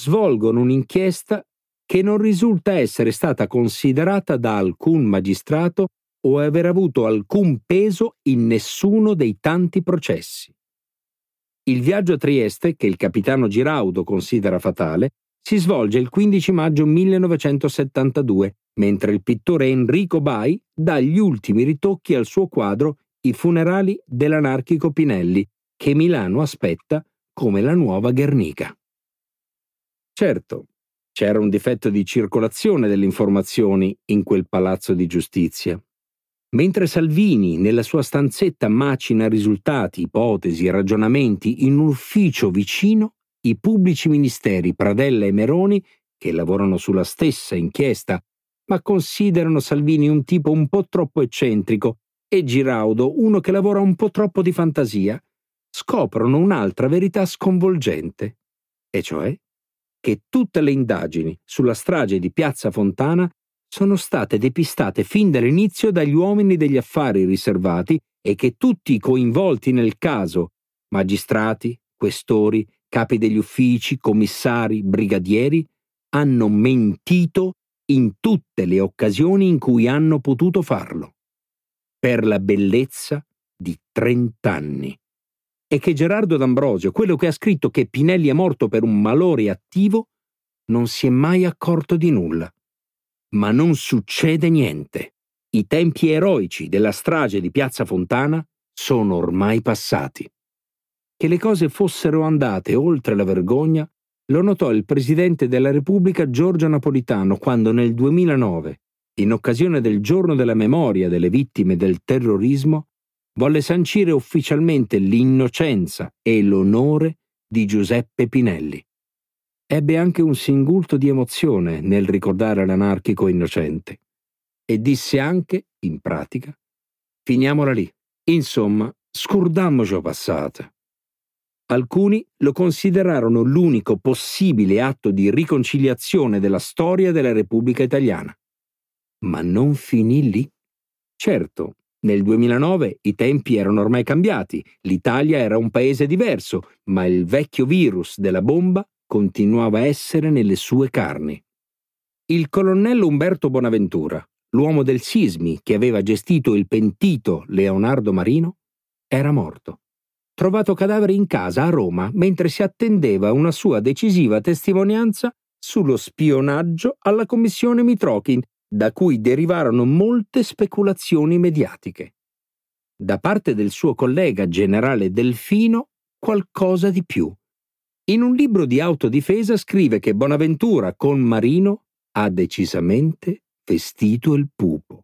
svolgono un'inchiesta che non risulta essere stata considerata da alcun magistrato o aver avuto alcun peso in nessuno dei tanti processi. Il viaggio a Trieste, che il capitano Giraudo considera fatale, si svolge il 15 maggio 1972, mentre il pittore Enrico Bai dà gli ultimi ritocchi al suo quadro i funerali dell'anarchico Pinelli, che Milano aspetta come la nuova Guernica. Certo, c'era un difetto di circolazione delle informazioni in quel palazzo di giustizia. Mentre Salvini nella sua stanzetta macina risultati, ipotesi e ragionamenti in un ufficio vicino, i pubblici ministeri Pradella e Meroni, che lavorano sulla stessa inchiesta, ma considerano Salvini un tipo un po' troppo eccentrico e Giraudo uno che lavora un po' troppo di fantasia, scoprono un'altra verità sconvolgente, e cioè che tutte le indagini sulla strage di Piazza Fontana sono state depistate fin dall'inizio dagli uomini degli affari riservati e che tutti i coinvolti nel caso, magistrati, questori, capi degli uffici, commissari, brigadieri, hanno mentito in tutte le occasioni in cui hanno potuto farlo per la bellezza di trent'anni. E che Gerardo D'Ambrosio, quello che ha scritto che Pinelli è morto per un malore attivo, non si è mai accorto di nulla. Ma non succede niente. I tempi eroici della strage di Piazza Fontana sono ormai passati. Che le cose fossero andate oltre la vergogna lo notò il Presidente della Repubblica Giorgio Napolitano quando nel 2009, in occasione del giorno della memoria delle vittime del terrorismo, volle sancire ufficialmente l'innocenza e l'onore di Giuseppe Pinelli. Ebbe anche un singulto di emozione nel ricordare l'anarchico innocente e disse anche, in pratica, finiamola lì. Insomma, scurdammoci passata. Alcuni lo considerarono l'unico possibile atto di riconciliazione della storia della Repubblica Italiana. Ma non finì lì. Certo, nel 2009 i tempi erano ormai cambiati, l'Italia era un paese diverso, ma il vecchio virus della bomba continuava a essere nelle sue carni. Il colonnello Umberto Bonaventura, l'uomo del sismi che aveva gestito il pentito Leonardo Marino, era morto. Trovato cadavere in casa a Roma mentre si attendeva una sua decisiva testimonianza sullo spionaggio alla commissione Mitrokin da cui derivarono molte speculazioni mediatiche. Da parte del suo collega generale Delfino qualcosa di più. In un libro di autodifesa scrive che Bonaventura con Marino ha decisamente vestito il pupo.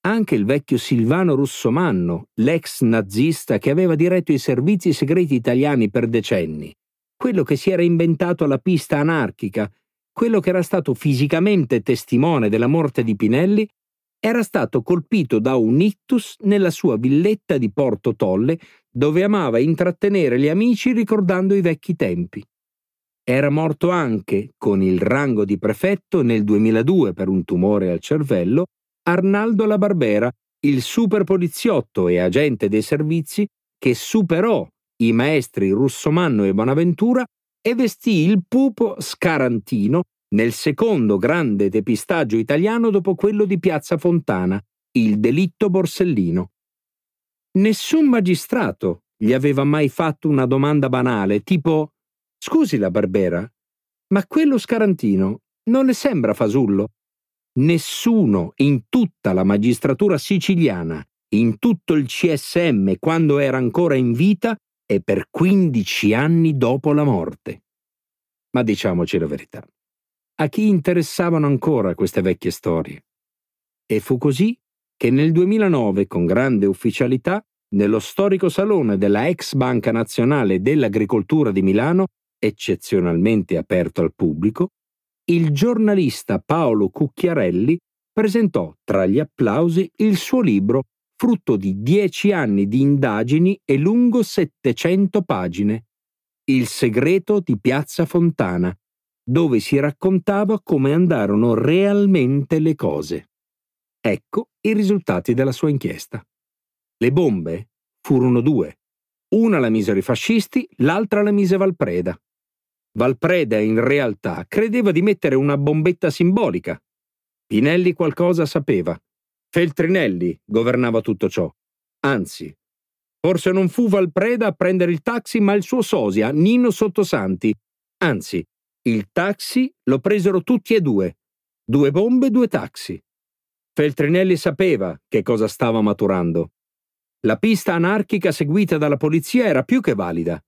Anche il vecchio Silvano Russomanno, l'ex nazista che aveva diretto i servizi segreti italiani per decenni, quello che si era inventato la pista anarchica quello che era stato fisicamente testimone della morte di Pinelli era stato colpito da un ictus nella sua villetta di Porto Tolle, dove amava intrattenere gli amici ricordando i vecchi tempi. Era morto anche, con il rango di prefetto nel 2002 per un tumore al cervello, Arnaldo La Barbera, il super poliziotto e agente dei servizi che superò i maestri Russomanno e Bonaventura e vestì il pupo scarantino nel secondo grande depistaggio italiano dopo quello di Piazza Fontana, il delitto Borsellino. Nessun magistrato gli aveva mai fatto una domanda banale, tipo Scusi la Barbera, ma quello scarantino non le sembra fasullo? Nessuno in tutta la magistratura siciliana, in tutto il CSM quando era ancora in vita, e per 15 anni dopo la morte. Ma diciamoci la verità. A chi interessavano ancora queste vecchie storie? E fu così che nel 2009, con grande ufficialità, nello storico salone della ex Banca Nazionale dell'Agricoltura di Milano, eccezionalmente aperto al pubblico, il giornalista Paolo Cucchiarelli presentò tra gli applausi il suo libro frutto di dieci anni di indagini e lungo 700 pagine, Il segreto di Piazza Fontana, dove si raccontava come andarono realmente le cose. Ecco i risultati della sua inchiesta. Le bombe furono due. Una la misero i fascisti, l'altra la mise Valpreda. Valpreda in realtà credeva di mettere una bombetta simbolica. Pinelli qualcosa sapeva Feltrinelli governava tutto ciò. Anzi, forse non fu Valpreda a prendere il taxi, ma il suo sosia, Nino Sottosanti. Anzi, il taxi lo presero tutti e due. Due bombe, due taxi. Feltrinelli sapeva che cosa stava maturando. La pista anarchica seguita dalla polizia era più che valida.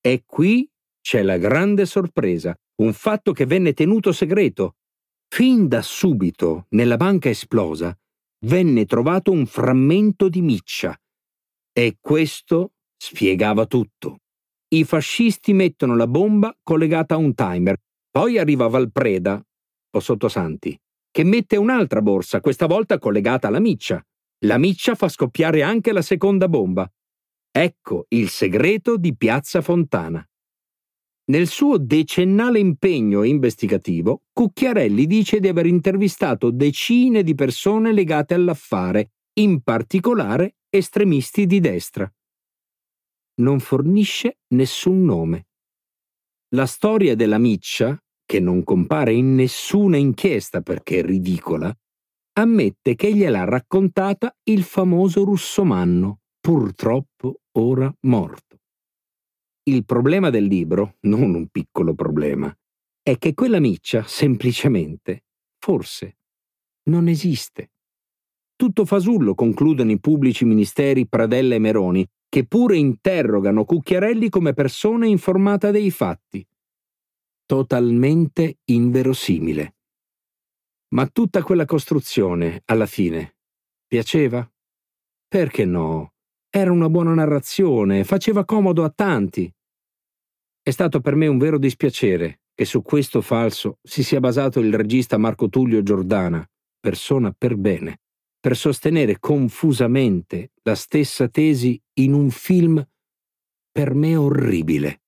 E qui c'è la grande sorpresa, un fatto che venne tenuto segreto. Fin da subito, nella banca esplosa, venne trovato un frammento di miccia. E questo spiegava tutto. I fascisti mettono la bomba collegata a un timer, poi arriva Valpreda, o Sottosanti, che mette un'altra borsa, questa volta collegata alla miccia. La miccia fa scoppiare anche la seconda bomba. Ecco il segreto di Piazza Fontana. Nel suo decennale impegno investigativo, Cucchiarelli dice di aver intervistato decine di persone legate all'affare, in particolare estremisti di destra. Non fornisce nessun nome. La storia della miccia, che non compare in nessuna inchiesta perché è ridicola, ammette che gliel'ha raccontata il famoso russomanno, purtroppo ora morto. Il problema del libro, non un piccolo problema, è che quella miccia semplicemente, forse, non esiste. Tutto fasullo concludono i pubblici ministeri Pradella e Meroni, che pure interrogano Cucchiarelli come persona informata dei fatti. Totalmente inverosimile. Ma tutta quella costruzione, alla fine, piaceva? Perché no? Era una buona narrazione, faceva comodo a tanti. È stato per me un vero dispiacere che su questo falso si sia basato il regista Marco Tullio Giordana, persona per bene, per sostenere confusamente la stessa tesi in un film per me orribile.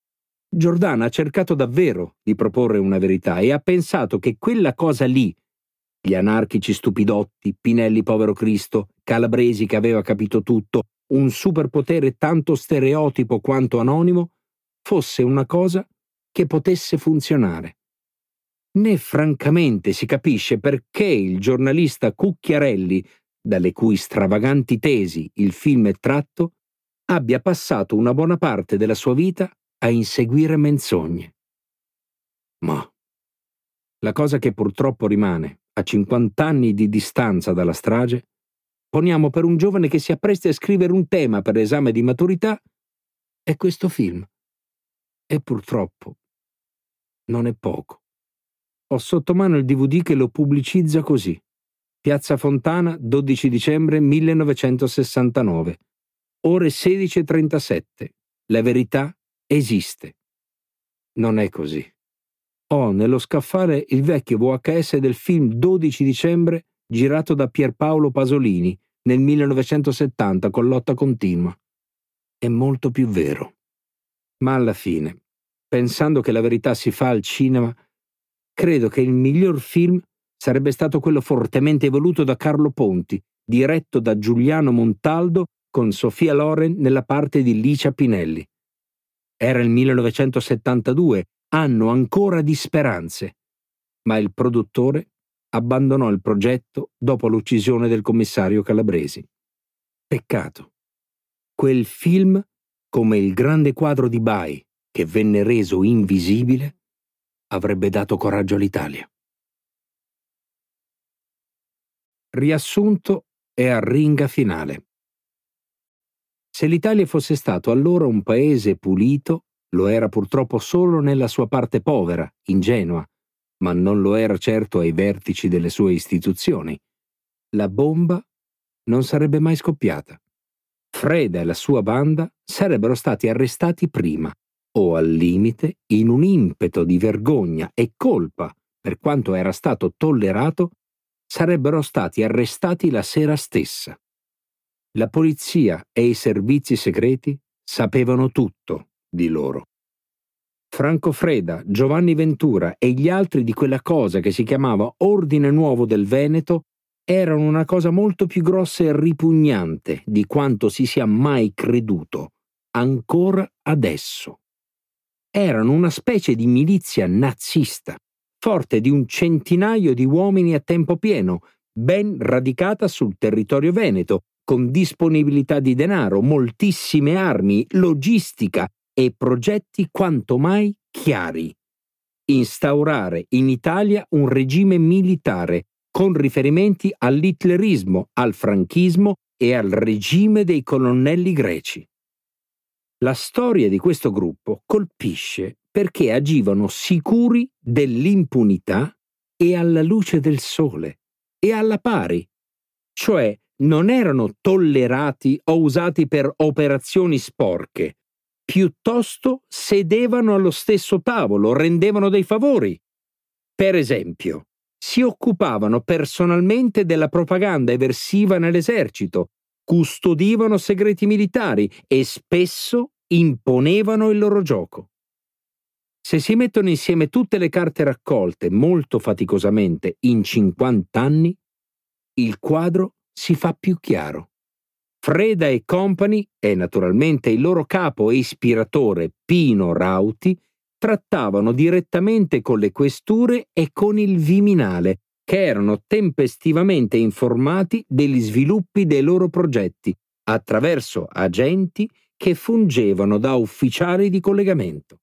Giordana ha cercato davvero di proporre una verità e ha pensato che quella cosa lì, gli anarchici stupidotti, Pinelli povero Cristo, Calabresi che aveva capito tutto, un superpotere tanto stereotipo quanto anonimo, fosse una cosa che potesse funzionare. Né francamente si capisce perché il giornalista Cucchiarelli, dalle cui stravaganti tesi il film è tratto, abbia passato una buona parte della sua vita a inseguire menzogne. Ma la cosa che purtroppo rimane, a 50 anni di distanza dalla strage, poniamo per un giovane che si appresta a scrivere un tema per esame di maturità, è questo film. E purtroppo non è poco. Ho sotto mano il DVD che lo pubblicizza così. Piazza Fontana, 12 dicembre 1969. Ore 16.37. La verità esiste. Non è così. Ho nello scaffale il vecchio VHS del film 12 dicembre girato da Pierpaolo Pasolini nel 1970 con lotta continua. È molto più vero. Ma alla fine, pensando che la verità si fa al cinema, credo che il miglior film sarebbe stato quello fortemente voluto da Carlo Ponti, diretto da Giuliano Montaldo con Sofia Loren nella parte di Licia Pinelli. Era il 1972, anno ancora di speranze, ma il produttore abbandonò il progetto dopo l'uccisione del commissario Calabresi. Peccato. Quel film come il grande quadro di Bai, che venne reso invisibile, avrebbe dato coraggio all'Italia. Riassunto e arringa finale. Se l'Italia fosse stato allora un paese pulito, lo era purtroppo solo nella sua parte povera, ingenua, ma non lo era certo ai vertici delle sue istituzioni. La bomba non sarebbe mai scoppiata. Freda e la sua banda sarebbero stati arrestati prima, o al limite, in un impeto di vergogna e colpa per quanto era stato tollerato, sarebbero stati arrestati la sera stessa. La polizia e i servizi segreti sapevano tutto di loro. Franco Freda, Giovanni Ventura e gli altri di quella cosa che si chiamava Ordine Nuovo del Veneto erano una cosa molto più grossa e ripugnante di quanto si sia mai creduto, ancora adesso. Erano una specie di milizia nazista, forte di un centinaio di uomini a tempo pieno, ben radicata sul territorio veneto, con disponibilità di denaro, moltissime armi, logistica e progetti quanto mai chiari. Instaurare in Italia un regime militare con riferimenti all'hitlerismo, al franchismo e al regime dei colonnelli greci. La storia di questo gruppo colpisce perché agivano sicuri dell'impunità e alla luce del sole e alla pari, cioè non erano tollerati o usati per operazioni sporche, piuttosto sedevano allo stesso tavolo, rendevano dei favori. Per esempio, si occupavano personalmente della propaganda eversiva nell'esercito, custodivano segreti militari e spesso imponevano il loro gioco. Se si mettono insieme tutte le carte raccolte molto faticosamente in 50 anni, il quadro si fa più chiaro. Freda e Company e naturalmente il loro capo e ispiratore Pino Rauti trattavano direttamente con le questure e con il Viminale, che erano tempestivamente informati degli sviluppi dei loro progetti attraverso agenti che fungevano da ufficiali di collegamento.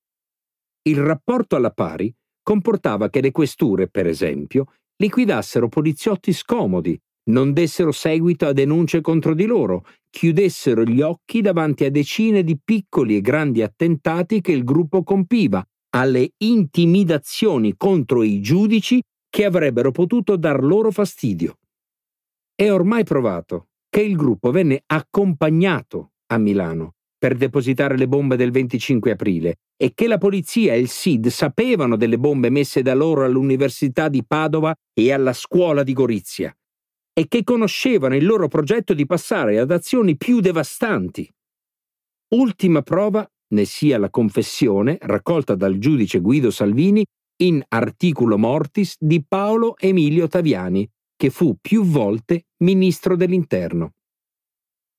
Il rapporto alla pari comportava che le questure, per esempio, liquidassero poliziotti scomodi non dessero seguito a denunce contro di loro, chiudessero gli occhi davanti a decine di piccoli e grandi attentati che il gruppo compiva, alle intimidazioni contro i giudici che avrebbero potuto dar loro fastidio. È ormai provato che il gruppo venne accompagnato a Milano per depositare le bombe del 25 aprile e che la polizia e il SID sapevano delle bombe messe da loro all'Università di Padova e alla scuola di Gorizia e che conoscevano il loro progetto di passare ad azioni più devastanti. Ultima prova ne sia la confessione raccolta dal giudice Guido Salvini in articulo mortis di Paolo Emilio Taviani, che fu più volte ministro dell'Interno.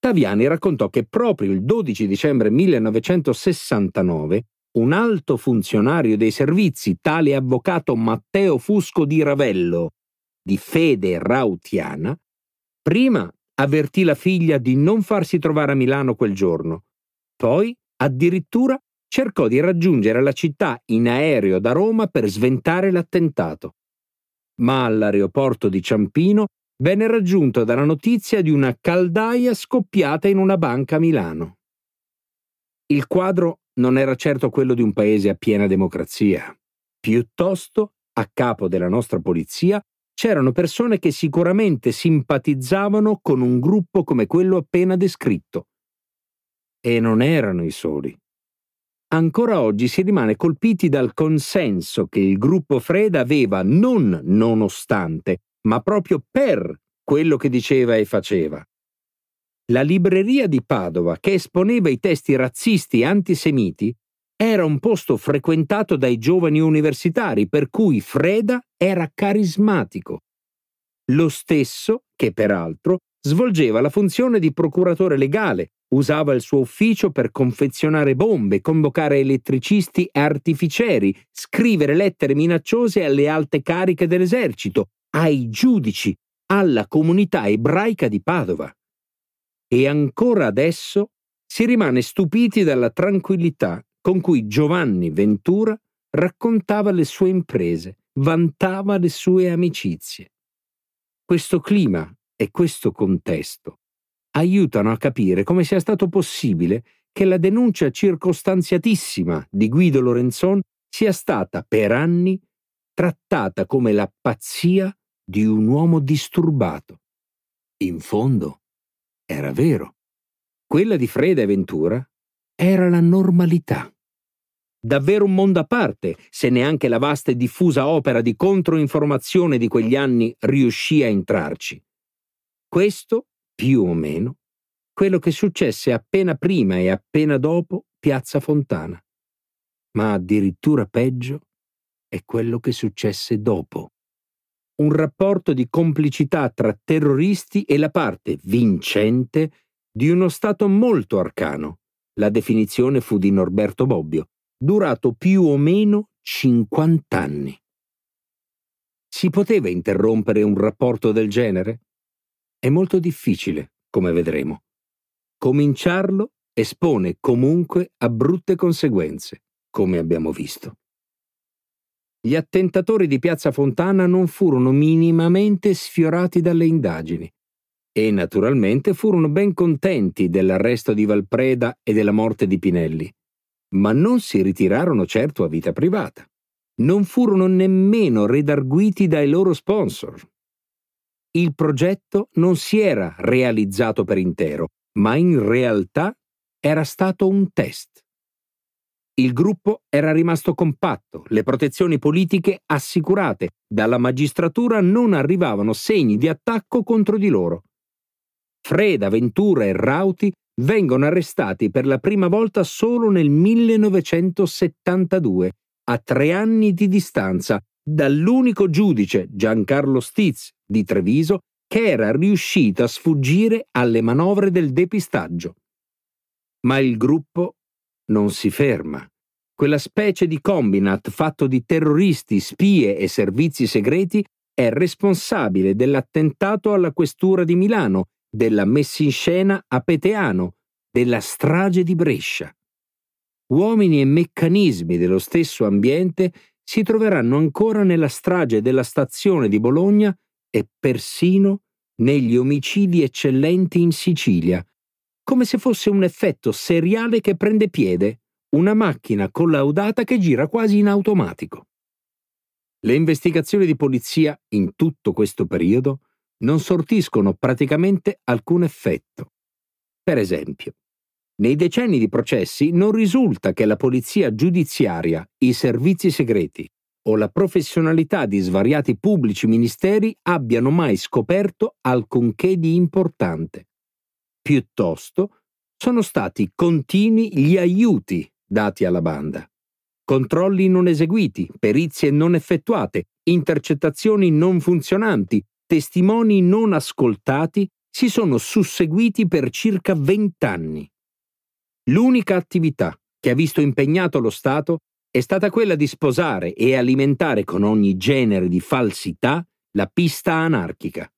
Taviani raccontò che proprio il 12 dicembre 1969 un alto funzionario dei servizi, tale avvocato Matteo Fusco di Ravello, di fede rautiana, prima avvertì la figlia di non farsi trovare a Milano quel giorno, poi addirittura cercò di raggiungere la città in aereo da Roma per sventare l'attentato. Ma all'aeroporto di Ciampino venne raggiunto dalla notizia di una caldaia scoppiata in una banca a Milano. Il quadro non era certo quello di un paese a piena democrazia. Piuttosto, a capo della nostra polizia c'erano persone che sicuramente simpatizzavano con un gruppo come quello appena descritto. E non erano i soli. Ancora oggi si rimane colpiti dal consenso che il gruppo Freda aveva non nonostante, ma proprio per quello che diceva e faceva. La libreria di Padova, che esponeva i testi razzisti e antisemiti, era un posto frequentato dai giovani universitari, per cui Freda era carismatico. Lo stesso che, peraltro, svolgeva la funzione di procuratore legale, usava il suo ufficio per confezionare bombe, convocare elettricisti e artificieri, scrivere lettere minacciose alle alte cariche dell'esercito, ai giudici, alla comunità ebraica di Padova. E ancora adesso si rimane stupiti dalla tranquillità con cui Giovanni Ventura raccontava le sue imprese, vantava le sue amicizie. Questo clima e questo contesto aiutano a capire come sia stato possibile che la denuncia circostanziatissima di Guido Lorenzon sia stata per anni trattata come la pazzia di un uomo disturbato. In fondo, era vero. Quella di Freda e Ventura era la normalità. davvero un mondo a parte, se neanche la vasta e diffusa opera di controinformazione di quegli anni riuscì a entrarci. Questo, più o meno, quello che successe appena prima e appena dopo Piazza Fontana. Ma addirittura peggio è quello che successe dopo. Un rapporto di complicità tra terroristi e la parte vincente di uno Stato molto arcano. La definizione fu di Norberto Bobbio, durato più o meno 50 anni. Si poteva interrompere un rapporto del genere? È molto difficile, come vedremo. Cominciarlo espone comunque a brutte conseguenze, come abbiamo visto. Gli attentatori di Piazza Fontana non furono minimamente sfiorati dalle indagini e naturalmente furono ben contenti dell'arresto di Valpreda e della morte di Pinelli, ma non si ritirarono certo a vita privata. Non furono nemmeno redarguiti dai loro sponsor. Il progetto non si era realizzato per intero, ma in realtà era stato un test. Il gruppo era rimasto compatto, le protezioni politiche assicurate, dalla magistratura non arrivavano segni di attacco contro di loro. Freda, Ventura e Rauti vengono arrestati per la prima volta solo nel 1972, a tre anni di distanza, dall'unico giudice Giancarlo Stiz di Treviso che era riuscito a sfuggire alle manovre del depistaggio. Ma il gruppo non si ferma. Quella specie di combinat fatto di terroristi, spie e servizi segreti è responsabile dell'attentato alla questura di Milano, della messa in scena a Peteano, della strage di Brescia. Uomini e meccanismi dello stesso ambiente si troveranno ancora nella strage della stazione di Bologna e persino negli omicidi eccellenti in Sicilia, come se fosse un effetto seriale che prende piede, una macchina collaudata che gira quasi in automatico. Le investigazioni di polizia in tutto questo periodo non sortiscono praticamente alcun effetto. Per esempio, nei decenni di processi non risulta che la polizia giudiziaria, i servizi segreti o la professionalità di svariati pubblici ministeri abbiano mai scoperto alcunché di importante. Piuttosto sono stati continui gli aiuti dati alla banda. Controlli non eseguiti, perizie non effettuate, intercettazioni non funzionanti, testimoni non ascoltati si sono susseguiti per circa vent'anni. L'unica attività che ha visto impegnato lo Stato è stata quella di sposare e alimentare con ogni genere di falsità la pista anarchica.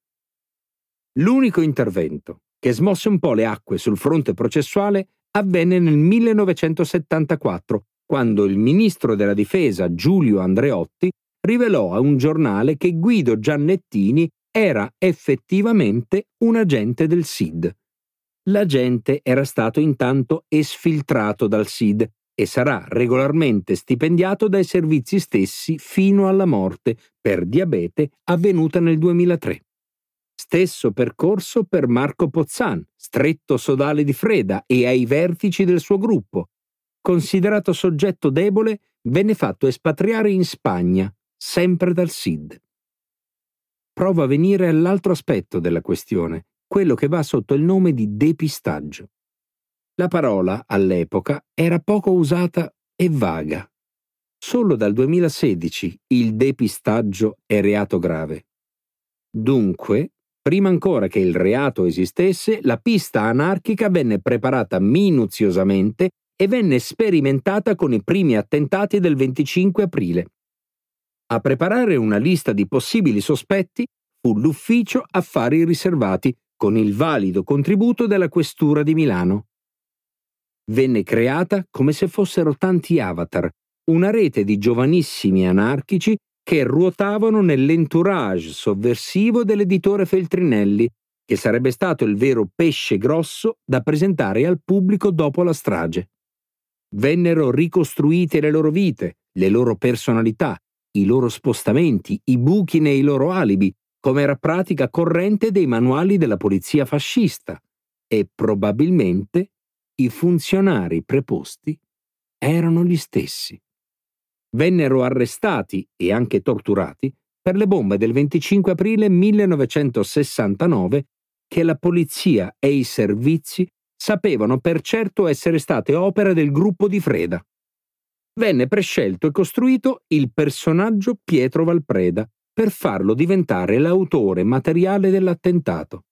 L'unico intervento che smosse un po' le acque sul fronte processuale avvenne nel 1974, quando il ministro della difesa Giulio Andreotti rivelò a un giornale che Guido Giannettini era effettivamente un agente del SID. L'agente era stato intanto esfiltrato dal SID e sarà regolarmente stipendiato dai servizi stessi fino alla morte per diabete avvenuta nel 2003. Stesso percorso per Marco Pozzan, stretto sodale di Freda e ai vertici del suo gruppo. Considerato soggetto debole, venne fatto espatriare in Spagna, sempre dal SID. Prova a venire all'altro aspetto della questione, quello che va sotto il nome di depistaggio. La parola, all'epoca, era poco usata e vaga. Solo dal 2016 il depistaggio è reato grave. Dunque, Prima ancora che il reato esistesse, la pista anarchica venne preparata minuziosamente e venne sperimentata con i primi attentati del 25 aprile. A preparare una lista di possibili sospetti fu l'ufficio affari riservati con il valido contributo della questura di Milano. Venne creata come se fossero tanti avatar, una rete di giovanissimi anarchici che ruotavano nell'entourage sovversivo dell'editore Feltrinelli, che sarebbe stato il vero pesce grosso da presentare al pubblico dopo la strage. Vennero ricostruite le loro vite, le loro personalità, i loro spostamenti, i buchi nei loro alibi, come era pratica corrente dei manuali della polizia fascista, e probabilmente i funzionari preposti erano gli stessi. Vennero arrestati e anche torturati per le bombe del 25 aprile 1969 che la polizia e i servizi sapevano per certo essere state opera del gruppo di Freda. Venne prescelto e costruito il personaggio Pietro Valpreda per farlo diventare l'autore materiale dell'attentato.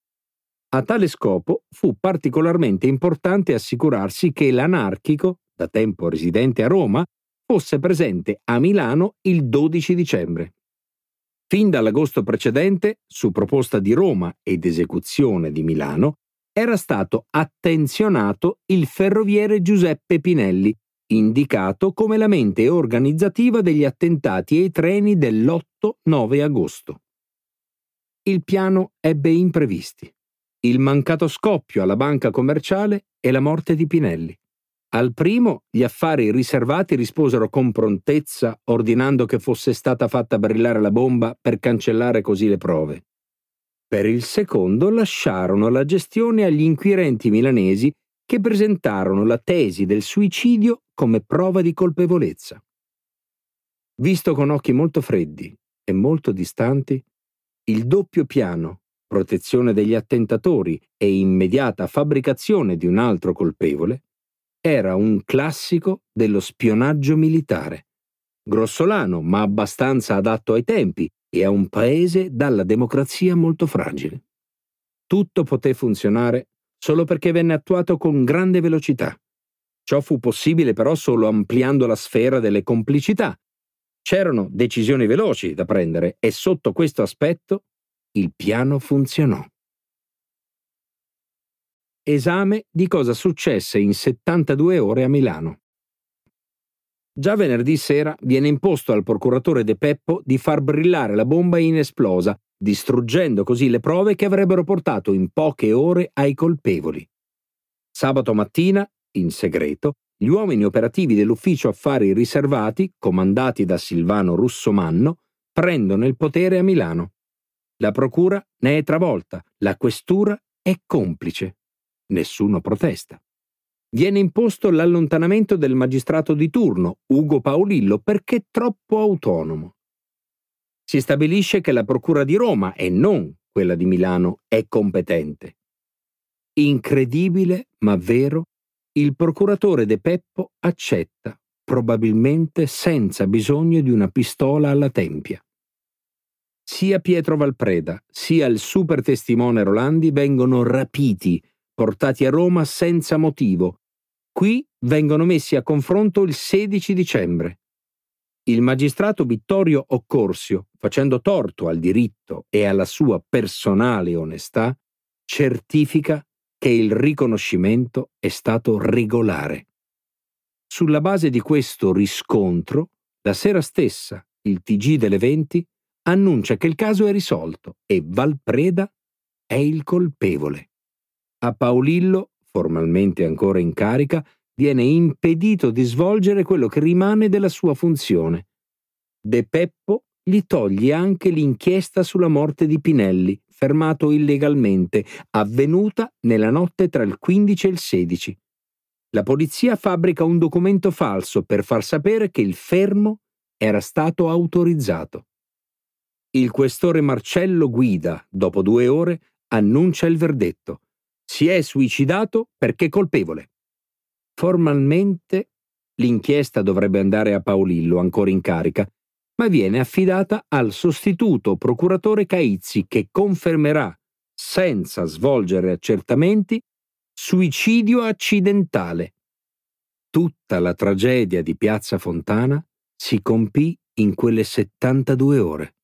A tale scopo fu particolarmente importante assicurarsi che l'anarchico, da tempo residente a Roma, fosse presente a Milano il 12 dicembre. Fin dall'agosto precedente, su proposta di Roma ed esecuzione di Milano, era stato attenzionato il ferroviere Giuseppe Pinelli, indicato come la mente organizzativa degli attentati ai treni dell'8-9 agosto. Il piano ebbe imprevisti. Il mancato scoppio alla banca commerciale e la morte di Pinelli. Al primo gli affari riservati risposero con prontezza ordinando che fosse stata fatta brillare la bomba per cancellare così le prove. Per il secondo lasciarono la gestione agli inquirenti milanesi che presentarono la tesi del suicidio come prova di colpevolezza. Visto con occhi molto freddi e molto distanti, il doppio piano, protezione degli attentatori e immediata fabbricazione di un altro colpevole, era un classico dello spionaggio militare, grossolano ma abbastanza adatto ai tempi e a un paese dalla democrazia molto fragile. Tutto poté funzionare solo perché venne attuato con grande velocità. Ciò fu possibile però solo ampliando la sfera delle complicità. C'erano decisioni veloci da prendere e sotto questo aspetto il piano funzionò esame di cosa successe in 72 ore a Milano. Già venerdì sera viene imposto al procuratore De Peppo di far brillare la bomba inesplosa, distruggendo così le prove che avrebbero portato in poche ore ai colpevoli. Sabato mattina, in segreto, gli uomini operativi dell'ufficio affari riservati, comandati da Silvano Russomanno, prendono il potere a Milano. La procura ne è travolta, la questura è complice. Nessuno protesta. Viene imposto l'allontanamento del magistrato di turno, Ugo Paolillo, perché troppo autonomo. Si stabilisce che la Procura di Roma, e non quella di Milano, è competente. Incredibile, ma vero, il procuratore De Peppo accetta, probabilmente senza bisogno di una pistola alla tempia. Sia Pietro Valpreda, sia il super testimone Rolandi vengono rapiti portati a Roma senza motivo. Qui vengono messi a confronto il 16 dicembre. Il magistrato Vittorio Occorsio, facendo torto al diritto e alla sua personale onestà, certifica che il riconoscimento è stato regolare. Sulla base di questo riscontro, la sera stessa il TG delle 20 annuncia che il caso è risolto e Valpreda è il colpevole. A Paolillo, formalmente ancora in carica, viene impedito di svolgere quello che rimane della sua funzione. De Peppo gli toglie anche l'inchiesta sulla morte di Pinelli, fermato illegalmente, avvenuta nella notte tra il 15 e il 16. La polizia fabbrica un documento falso per far sapere che il fermo era stato autorizzato. Il questore Marcello Guida, dopo due ore, annuncia il verdetto si è suicidato perché colpevole. Formalmente l'inchiesta dovrebbe andare a Paolillo, ancora in carica, ma viene affidata al sostituto procuratore Caizzi che confermerà, senza svolgere accertamenti, suicidio accidentale. Tutta la tragedia di Piazza Fontana si compì in quelle 72 ore.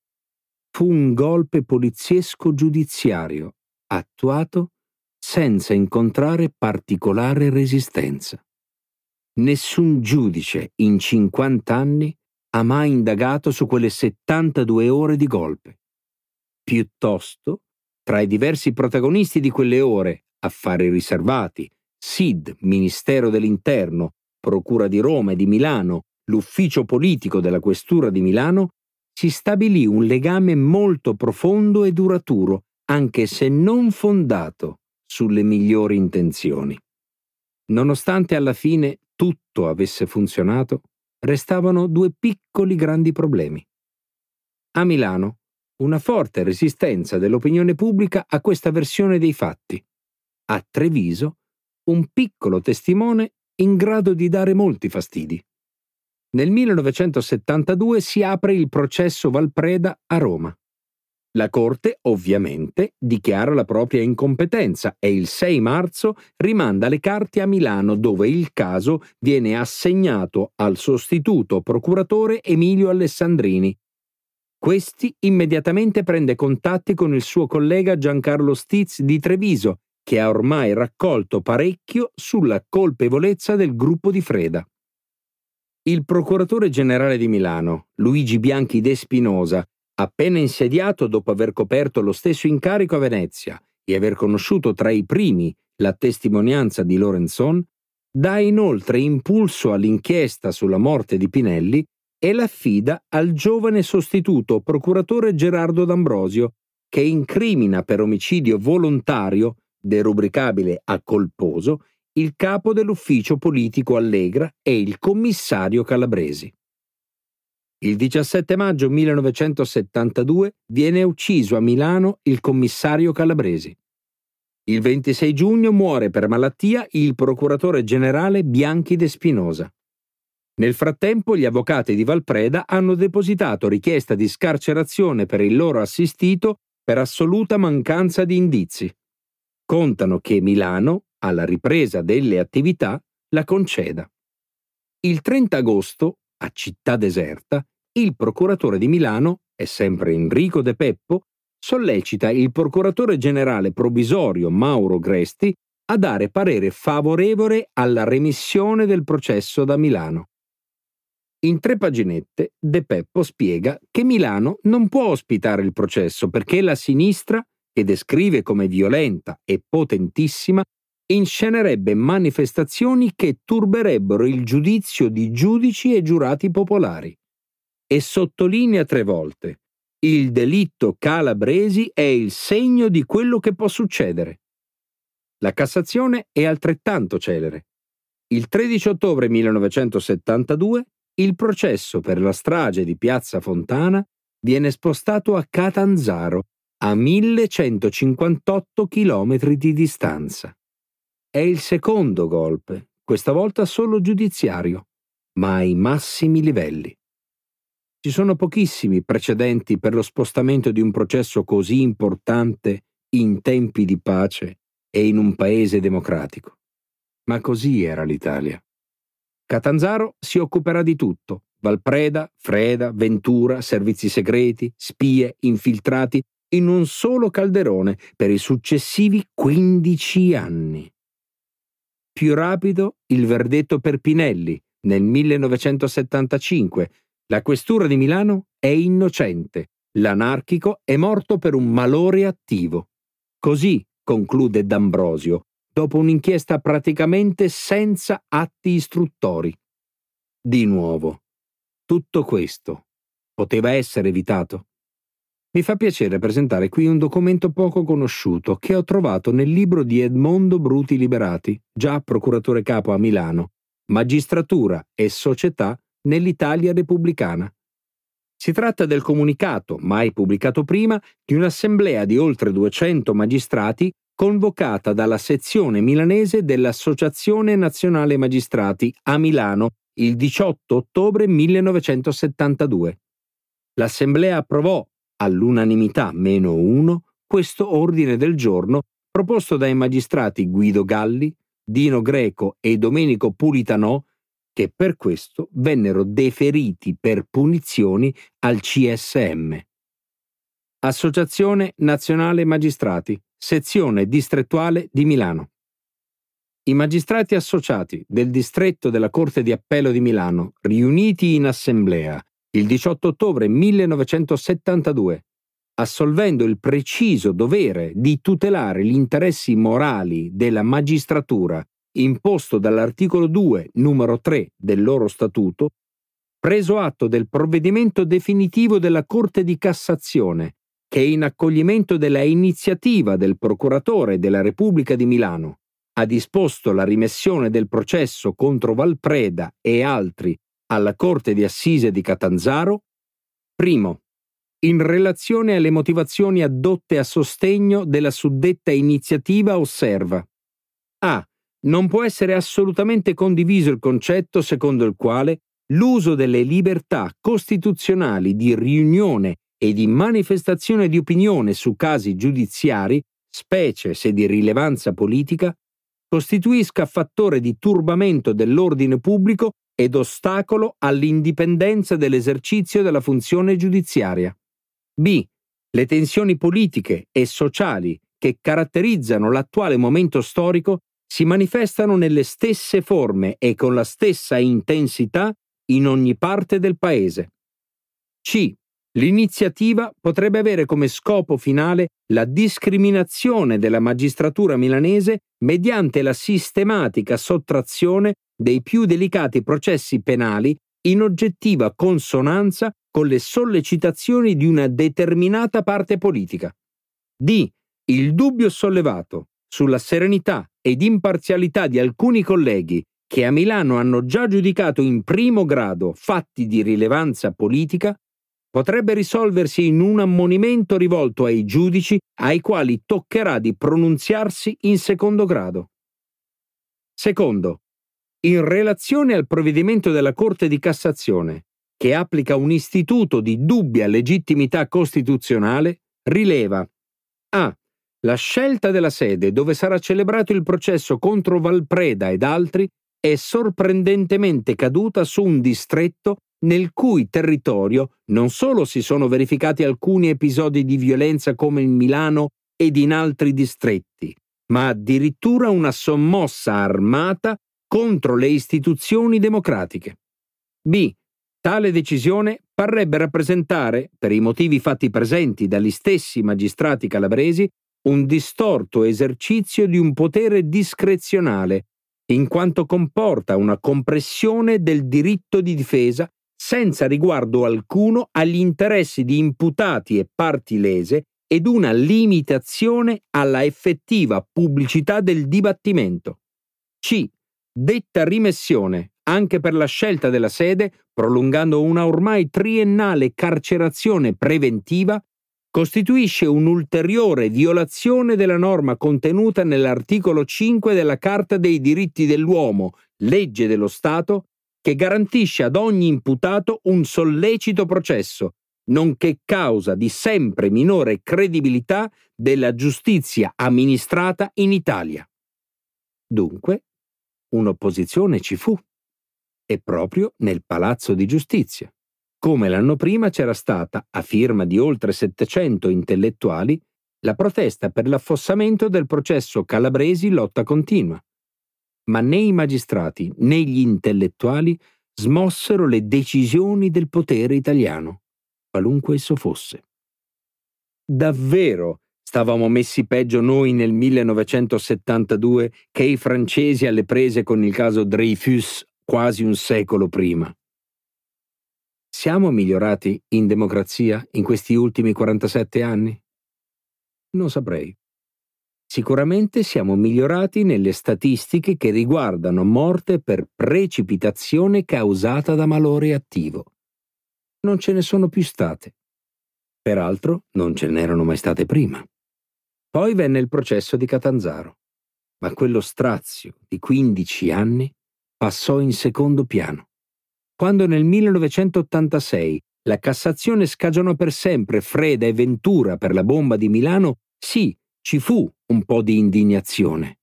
Fu un golpe poliziesco giudiziario attuato senza incontrare particolare resistenza. Nessun giudice in 50 anni ha mai indagato su quelle 72 ore di golpe. Piuttosto, tra i diversi protagonisti di quelle ore, affari riservati, SID, Ministero dell'Interno, Procura di Roma e di Milano, l'ufficio politico della Questura di Milano, si stabilì un legame molto profondo e duraturo, anche se non fondato sulle migliori intenzioni. Nonostante alla fine tutto avesse funzionato, restavano due piccoli grandi problemi. A Milano, una forte resistenza dell'opinione pubblica a questa versione dei fatti. A Treviso, un piccolo testimone in grado di dare molti fastidi. Nel 1972 si apre il processo Valpreda a Roma. La Corte, ovviamente, dichiara la propria incompetenza e il 6 marzo rimanda le carte a Milano dove il caso viene assegnato al sostituto procuratore Emilio Alessandrini. Questi immediatamente prende contatti con il suo collega Giancarlo Stiz di Treviso, che ha ormai raccolto parecchio sulla colpevolezza del gruppo di Freda. Il procuratore generale di Milano, Luigi Bianchi De Spinosa, appena insediato dopo aver coperto lo stesso incarico a Venezia e aver conosciuto tra i primi la testimonianza di Lorenzon, dà inoltre impulso all'inchiesta sulla morte di Pinelli e l'affida al giovane sostituto procuratore Gerardo D'Ambrosio, che incrimina per omicidio volontario, derubricabile a colposo, il capo dell'ufficio politico Allegra e il commissario Calabresi. Il 17 maggio 1972 viene ucciso a Milano il commissario Calabresi. Il 26 giugno muore per malattia il procuratore generale Bianchi de Spinosa. Nel frattempo gli avvocati di Valpreda hanno depositato richiesta di scarcerazione per il loro assistito per assoluta mancanza di indizi. Contano che Milano, alla ripresa delle attività, la conceda. Il 30 agosto, a città deserta, il procuratore di Milano, è sempre Enrico De Peppo, sollecita il procuratore generale provvisorio Mauro Gresti a dare parere favorevole alla remissione del processo da Milano. In tre paginette De Peppo spiega che Milano non può ospitare il processo perché la sinistra, che descrive come violenta e potentissima, inscenerebbe manifestazioni che turberebbero il giudizio di giudici e giurati popolari e sottolinea tre volte il delitto Calabresi è il segno di quello che può succedere. La Cassazione è altrettanto celere. Il 13 ottobre 1972 il processo per la strage di Piazza Fontana viene spostato a Catanzaro, a 1158 km di distanza. È il secondo golpe, questa volta solo giudiziario, ma ai massimi livelli. Ci sono pochissimi precedenti per lo spostamento di un processo così importante in tempi di pace e in un paese democratico. Ma così era l'Italia. Catanzaro si occuperà di tutto. Valpreda, Freda, Ventura, servizi segreti, spie, infiltrati, in un solo calderone per i successivi 15 anni. Più rapido il verdetto per Pinelli nel 1975, la questura di Milano è innocente, l'anarchico è morto per un malore attivo. Così conclude D'Ambrosio, dopo un'inchiesta praticamente senza atti istruttori. Di nuovo, tutto questo poteva essere evitato. Mi fa piacere presentare qui un documento poco conosciuto che ho trovato nel libro di Edmondo Bruti Liberati, già procuratore capo a Milano, Magistratura e Società nell'Italia repubblicana. Si tratta del comunicato, mai pubblicato prima, di un'assemblea di oltre 200 magistrati convocata dalla sezione milanese dell'Associazione Nazionale Magistrati a Milano il 18 ottobre 1972. L'assemblea approvò, all'unanimità meno uno, questo ordine del giorno proposto dai magistrati Guido Galli, Dino Greco e Domenico Pulitanò che per questo vennero deferiti per punizioni al CSM. Associazione Nazionale Magistrati, sezione distrettuale di Milano. I magistrati associati del distretto della Corte di Appello di Milano, riuniti in assemblea il 18 ottobre 1972, assolvendo il preciso dovere di tutelare gli interessi morali della magistratura imposto dall'articolo 2, numero 3 del loro statuto, preso atto del provvedimento definitivo della Corte di Cassazione, che in accoglimento della iniziativa del procuratore della Repubblica di Milano, ha disposto la rimessione del processo contro Valpreda e altri alla Corte di Assise di Catanzaro? Primo, in relazione alle motivazioni addotte a sostegno della suddetta iniziativa osserva A. Non può essere assolutamente condiviso il concetto secondo il quale l'uso delle libertà costituzionali di riunione e di manifestazione di opinione su casi giudiziari, specie se di rilevanza politica, costituisca fattore di turbamento dell'ordine pubblico ed ostacolo all'indipendenza dell'esercizio della funzione giudiziaria. B. Le tensioni politiche e sociali che caratterizzano l'attuale momento storico si manifestano nelle stesse forme e con la stessa intensità in ogni parte del Paese. C. L'iniziativa potrebbe avere come scopo finale la discriminazione della magistratura milanese mediante la sistematica sottrazione dei più delicati processi penali in oggettiva consonanza con le sollecitazioni di una determinata parte politica. D. Il dubbio sollevato sulla serenità ed imparzialità di alcuni colleghi che a Milano hanno già giudicato in primo grado fatti di rilevanza politica potrebbe risolversi in un ammonimento rivolto ai giudici ai quali toccherà di pronunziarsi in secondo grado. Secondo, in relazione al provvedimento della Corte di Cassazione, che applica un istituto di dubbia legittimità costituzionale, rileva a. La scelta della sede dove sarà celebrato il processo contro Valpreda ed altri è sorprendentemente caduta su un distretto nel cui territorio non solo si sono verificati alcuni episodi di violenza come in Milano ed in altri distretti, ma addirittura una sommossa armata contro le istituzioni democratiche. B. Tale decisione parrebbe rappresentare, per i motivi fatti presenti dagli stessi magistrati calabresi, un distorto esercizio di un potere discrezionale, in quanto comporta una compressione del diritto di difesa senza riguardo alcuno agli interessi di imputati e parti lese ed una limitazione alla effettiva pubblicità del dibattimento. C. Detta rimessione, anche per la scelta della sede, prolungando una ormai triennale carcerazione preventiva, costituisce un'ulteriore violazione della norma contenuta nell'articolo 5 della Carta dei diritti dell'uomo, legge dello Stato, che garantisce ad ogni imputato un sollecito processo, nonché causa di sempre minore credibilità della giustizia amministrata in Italia. Dunque, un'opposizione ci fu, e proprio nel Palazzo di Giustizia, come l'anno prima c'era stata, a firma di oltre 700 intellettuali, la protesta per l'affossamento del processo Calabresi lotta continua ma né i magistrati né gli intellettuali smossero le decisioni del potere italiano, qualunque esso fosse. Davvero stavamo messi peggio noi nel 1972 che i francesi alle prese con il caso Dreyfus quasi un secolo prima. Siamo migliorati in democrazia in questi ultimi 47 anni? Non saprei. Sicuramente siamo migliorati nelle statistiche che riguardano morte per precipitazione causata da malore attivo. Non ce ne sono più state. Peraltro non ce n'erano mai state prima. Poi venne il processo di Catanzaro, ma quello strazio di 15 anni passò in secondo piano. Quando nel 1986 la Cassazione scagionò per sempre Freda e Ventura per la bomba di Milano, sì, ci fu un po' di indignazione,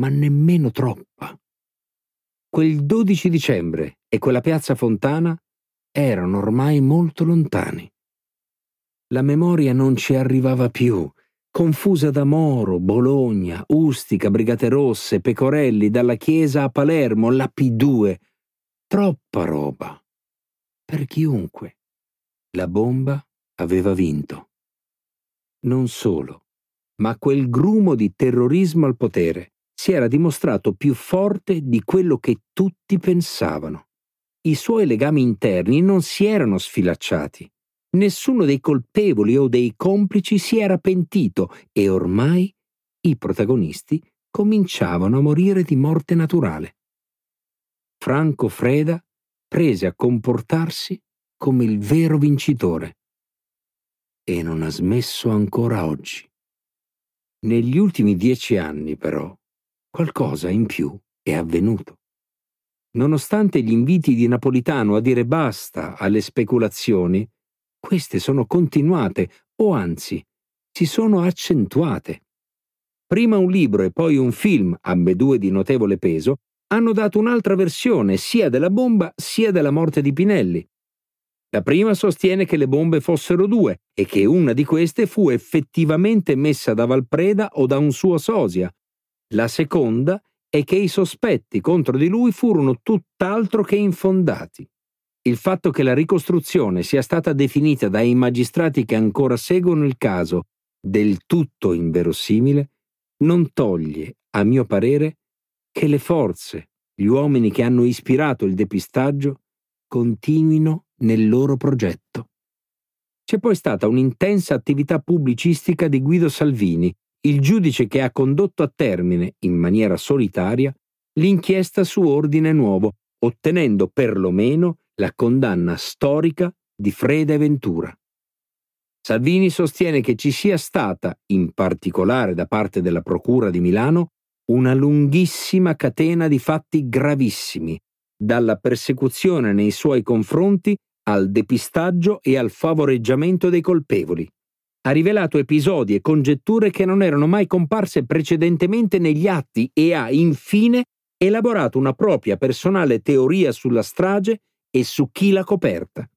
ma nemmeno troppa. Quel 12 dicembre e quella piazza Fontana erano ormai molto lontani. La memoria non ci arrivava più, confusa da Moro, Bologna, Ustica, Brigate Rosse, Pecorelli, dalla Chiesa a Palermo, la P2. Troppa roba. Per chiunque. La bomba aveva vinto. Non solo ma quel grumo di terrorismo al potere si era dimostrato più forte di quello che tutti pensavano. I suoi legami interni non si erano sfilacciati. Nessuno dei colpevoli o dei complici si era pentito e ormai i protagonisti cominciavano a morire di morte naturale. Franco Freda prese a comportarsi come il vero vincitore. E non ha smesso ancora oggi. Negli ultimi dieci anni, però, qualcosa in più è avvenuto. Nonostante gli inviti di Napolitano a dire basta alle speculazioni, queste sono continuate o anzi si sono accentuate. Prima un libro e poi un film, ambedue di notevole peso, hanno dato un'altra versione sia della bomba sia della morte di Pinelli. La prima sostiene che le bombe fossero due e che una di queste fu effettivamente messa da Valpreda o da un suo sosia. La seconda è che i sospetti contro di lui furono tutt'altro che infondati. Il fatto che la ricostruzione sia stata definita dai magistrati che ancora seguono il caso del tutto inverosimile non toglie, a mio parere, che le forze, gli uomini che hanno ispirato il depistaggio, continuino nel loro progetto. C'è poi stata un'intensa attività pubblicistica di Guido Salvini, il giudice che ha condotto a termine, in maniera solitaria, l'inchiesta su Ordine Nuovo, ottenendo perlomeno la condanna storica di Freda e Ventura. Salvini sostiene che ci sia stata, in particolare da parte della Procura di Milano, una lunghissima catena di fatti gravissimi, dalla persecuzione nei suoi confronti al depistaggio e al favoreggiamento dei colpevoli. Ha rivelato episodi e congetture che non erano mai comparse precedentemente negli atti e ha, infine, elaborato una propria personale teoria sulla strage e su chi l'ha coperta.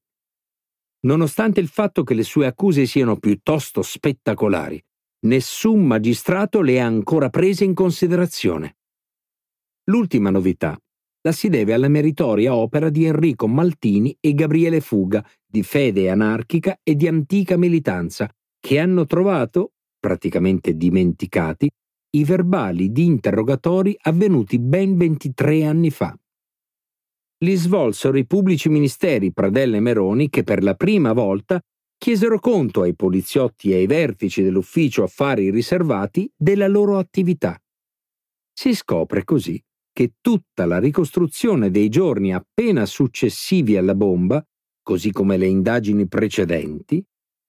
Nonostante il fatto che le sue accuse siano piuttosto spettacolari, nessun magistrato le ha ancora prese in considerazione. L'ultima novità la si deve alla meritoria opera di Enrico Maltini e Gabriele Fuga, di fede anarchica e di antica militanza, che hanno trovato, praticamente dimenticati, i verbali di interrogatori avvenuti ben 23 anni fa. Li svolsero i pubblici ministeri Pradella e Meroni che per la prima volta chiesero conto ai poliziotti e ai vertici dell'ufficio affari riservati della loro attività. Si scopre così che tutta la ricostruzione dei giorni appena successivi alla bomba, così come le indagini precedenti,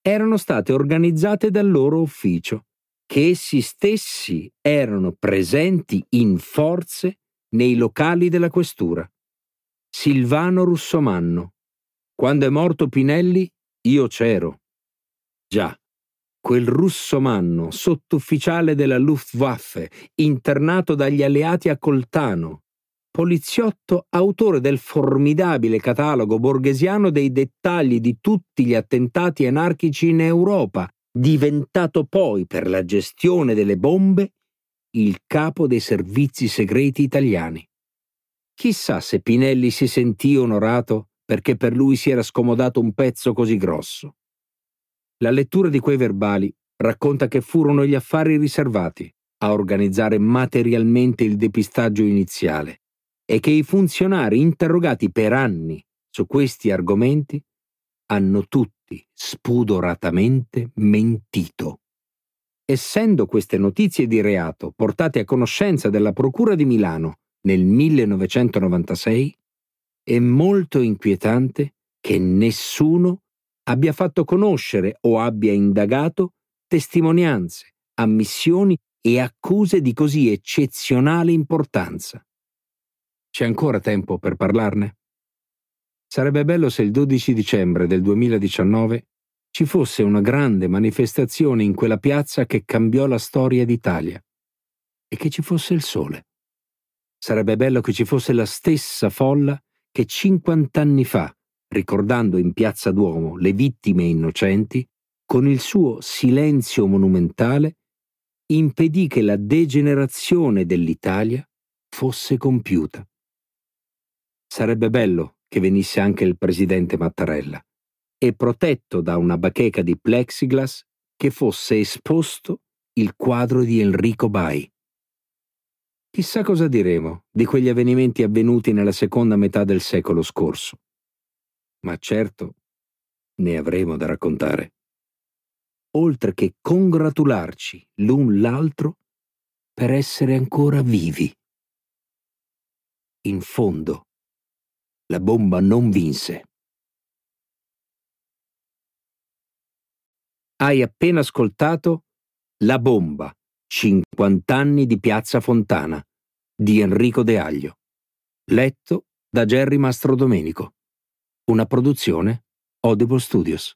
erano state organizzate dal loro ufficio, che essi stessi erano presenti in forze nei locali della questura. Silvano Russomanno. Quando è morto Pinelli, io c'ero. Già, quel russomanno, sottufficiale della Luftwaffe, internato dagli alleati a Coltano, poliziotto autore del formidabile catalogo borghesiano dei dettagli di tutti gli attentati anarchici in Europa, diventato poi per la gestione delle bombe il capo dei servizi segreti italiani. Chissà se Pinelli si sentì onorato perché per lui si era scomodato un pezzo così grosso. La lettura di quei verbali racconta che furono gli affari riservati a organizzare materialmente il depistaggio iniziale e che i funzionari interrogati per anni su questi argomenti hanno tutti spudoratamente mentito. Essendo queste notizie di reato portate a conoscenza della Procura di Milano nel 1996, è molto inquietante che nessuno abbia fatto conoscere o abbia indagato testimonianze, ammissioni e accuse di così eccezionale importanza. C'è ancora tempo per parlarne? Sarebbe bello se il 12 dicembre del 2019 ci fosse una grande manifestazione in quella piazza che cambiò la storia d'Italia e che ci fosse il sole. Sarebbe bello che ci fosse la stessa folla che 50 anni fa ricordando in piazza Duomo le vittime innocenti, con il suo silenzio monumentale, impedì che la degenerazione dell'Italia fosse compiuta. Sarebbe bello che venisse anche il presidente Mattarella e protetto da una bacheca di plexiglass che fosse esposto il quadro di Enrico Bai. Chissà cosa diremo di quegli avvenimenti avvenuti nella seconda metà del secolo scorso ma certo ne avremo da raccontare. Oltre che congratularci l'un l'altro per essere ancora vivi. In fondo, la bomba non vinse. Hai appena ascoltato La bomba, 50 anni di Piazza Fontana, di Enrico De Aglio, letto da Gerry Mastrodomenico, una produzione Audible Studios.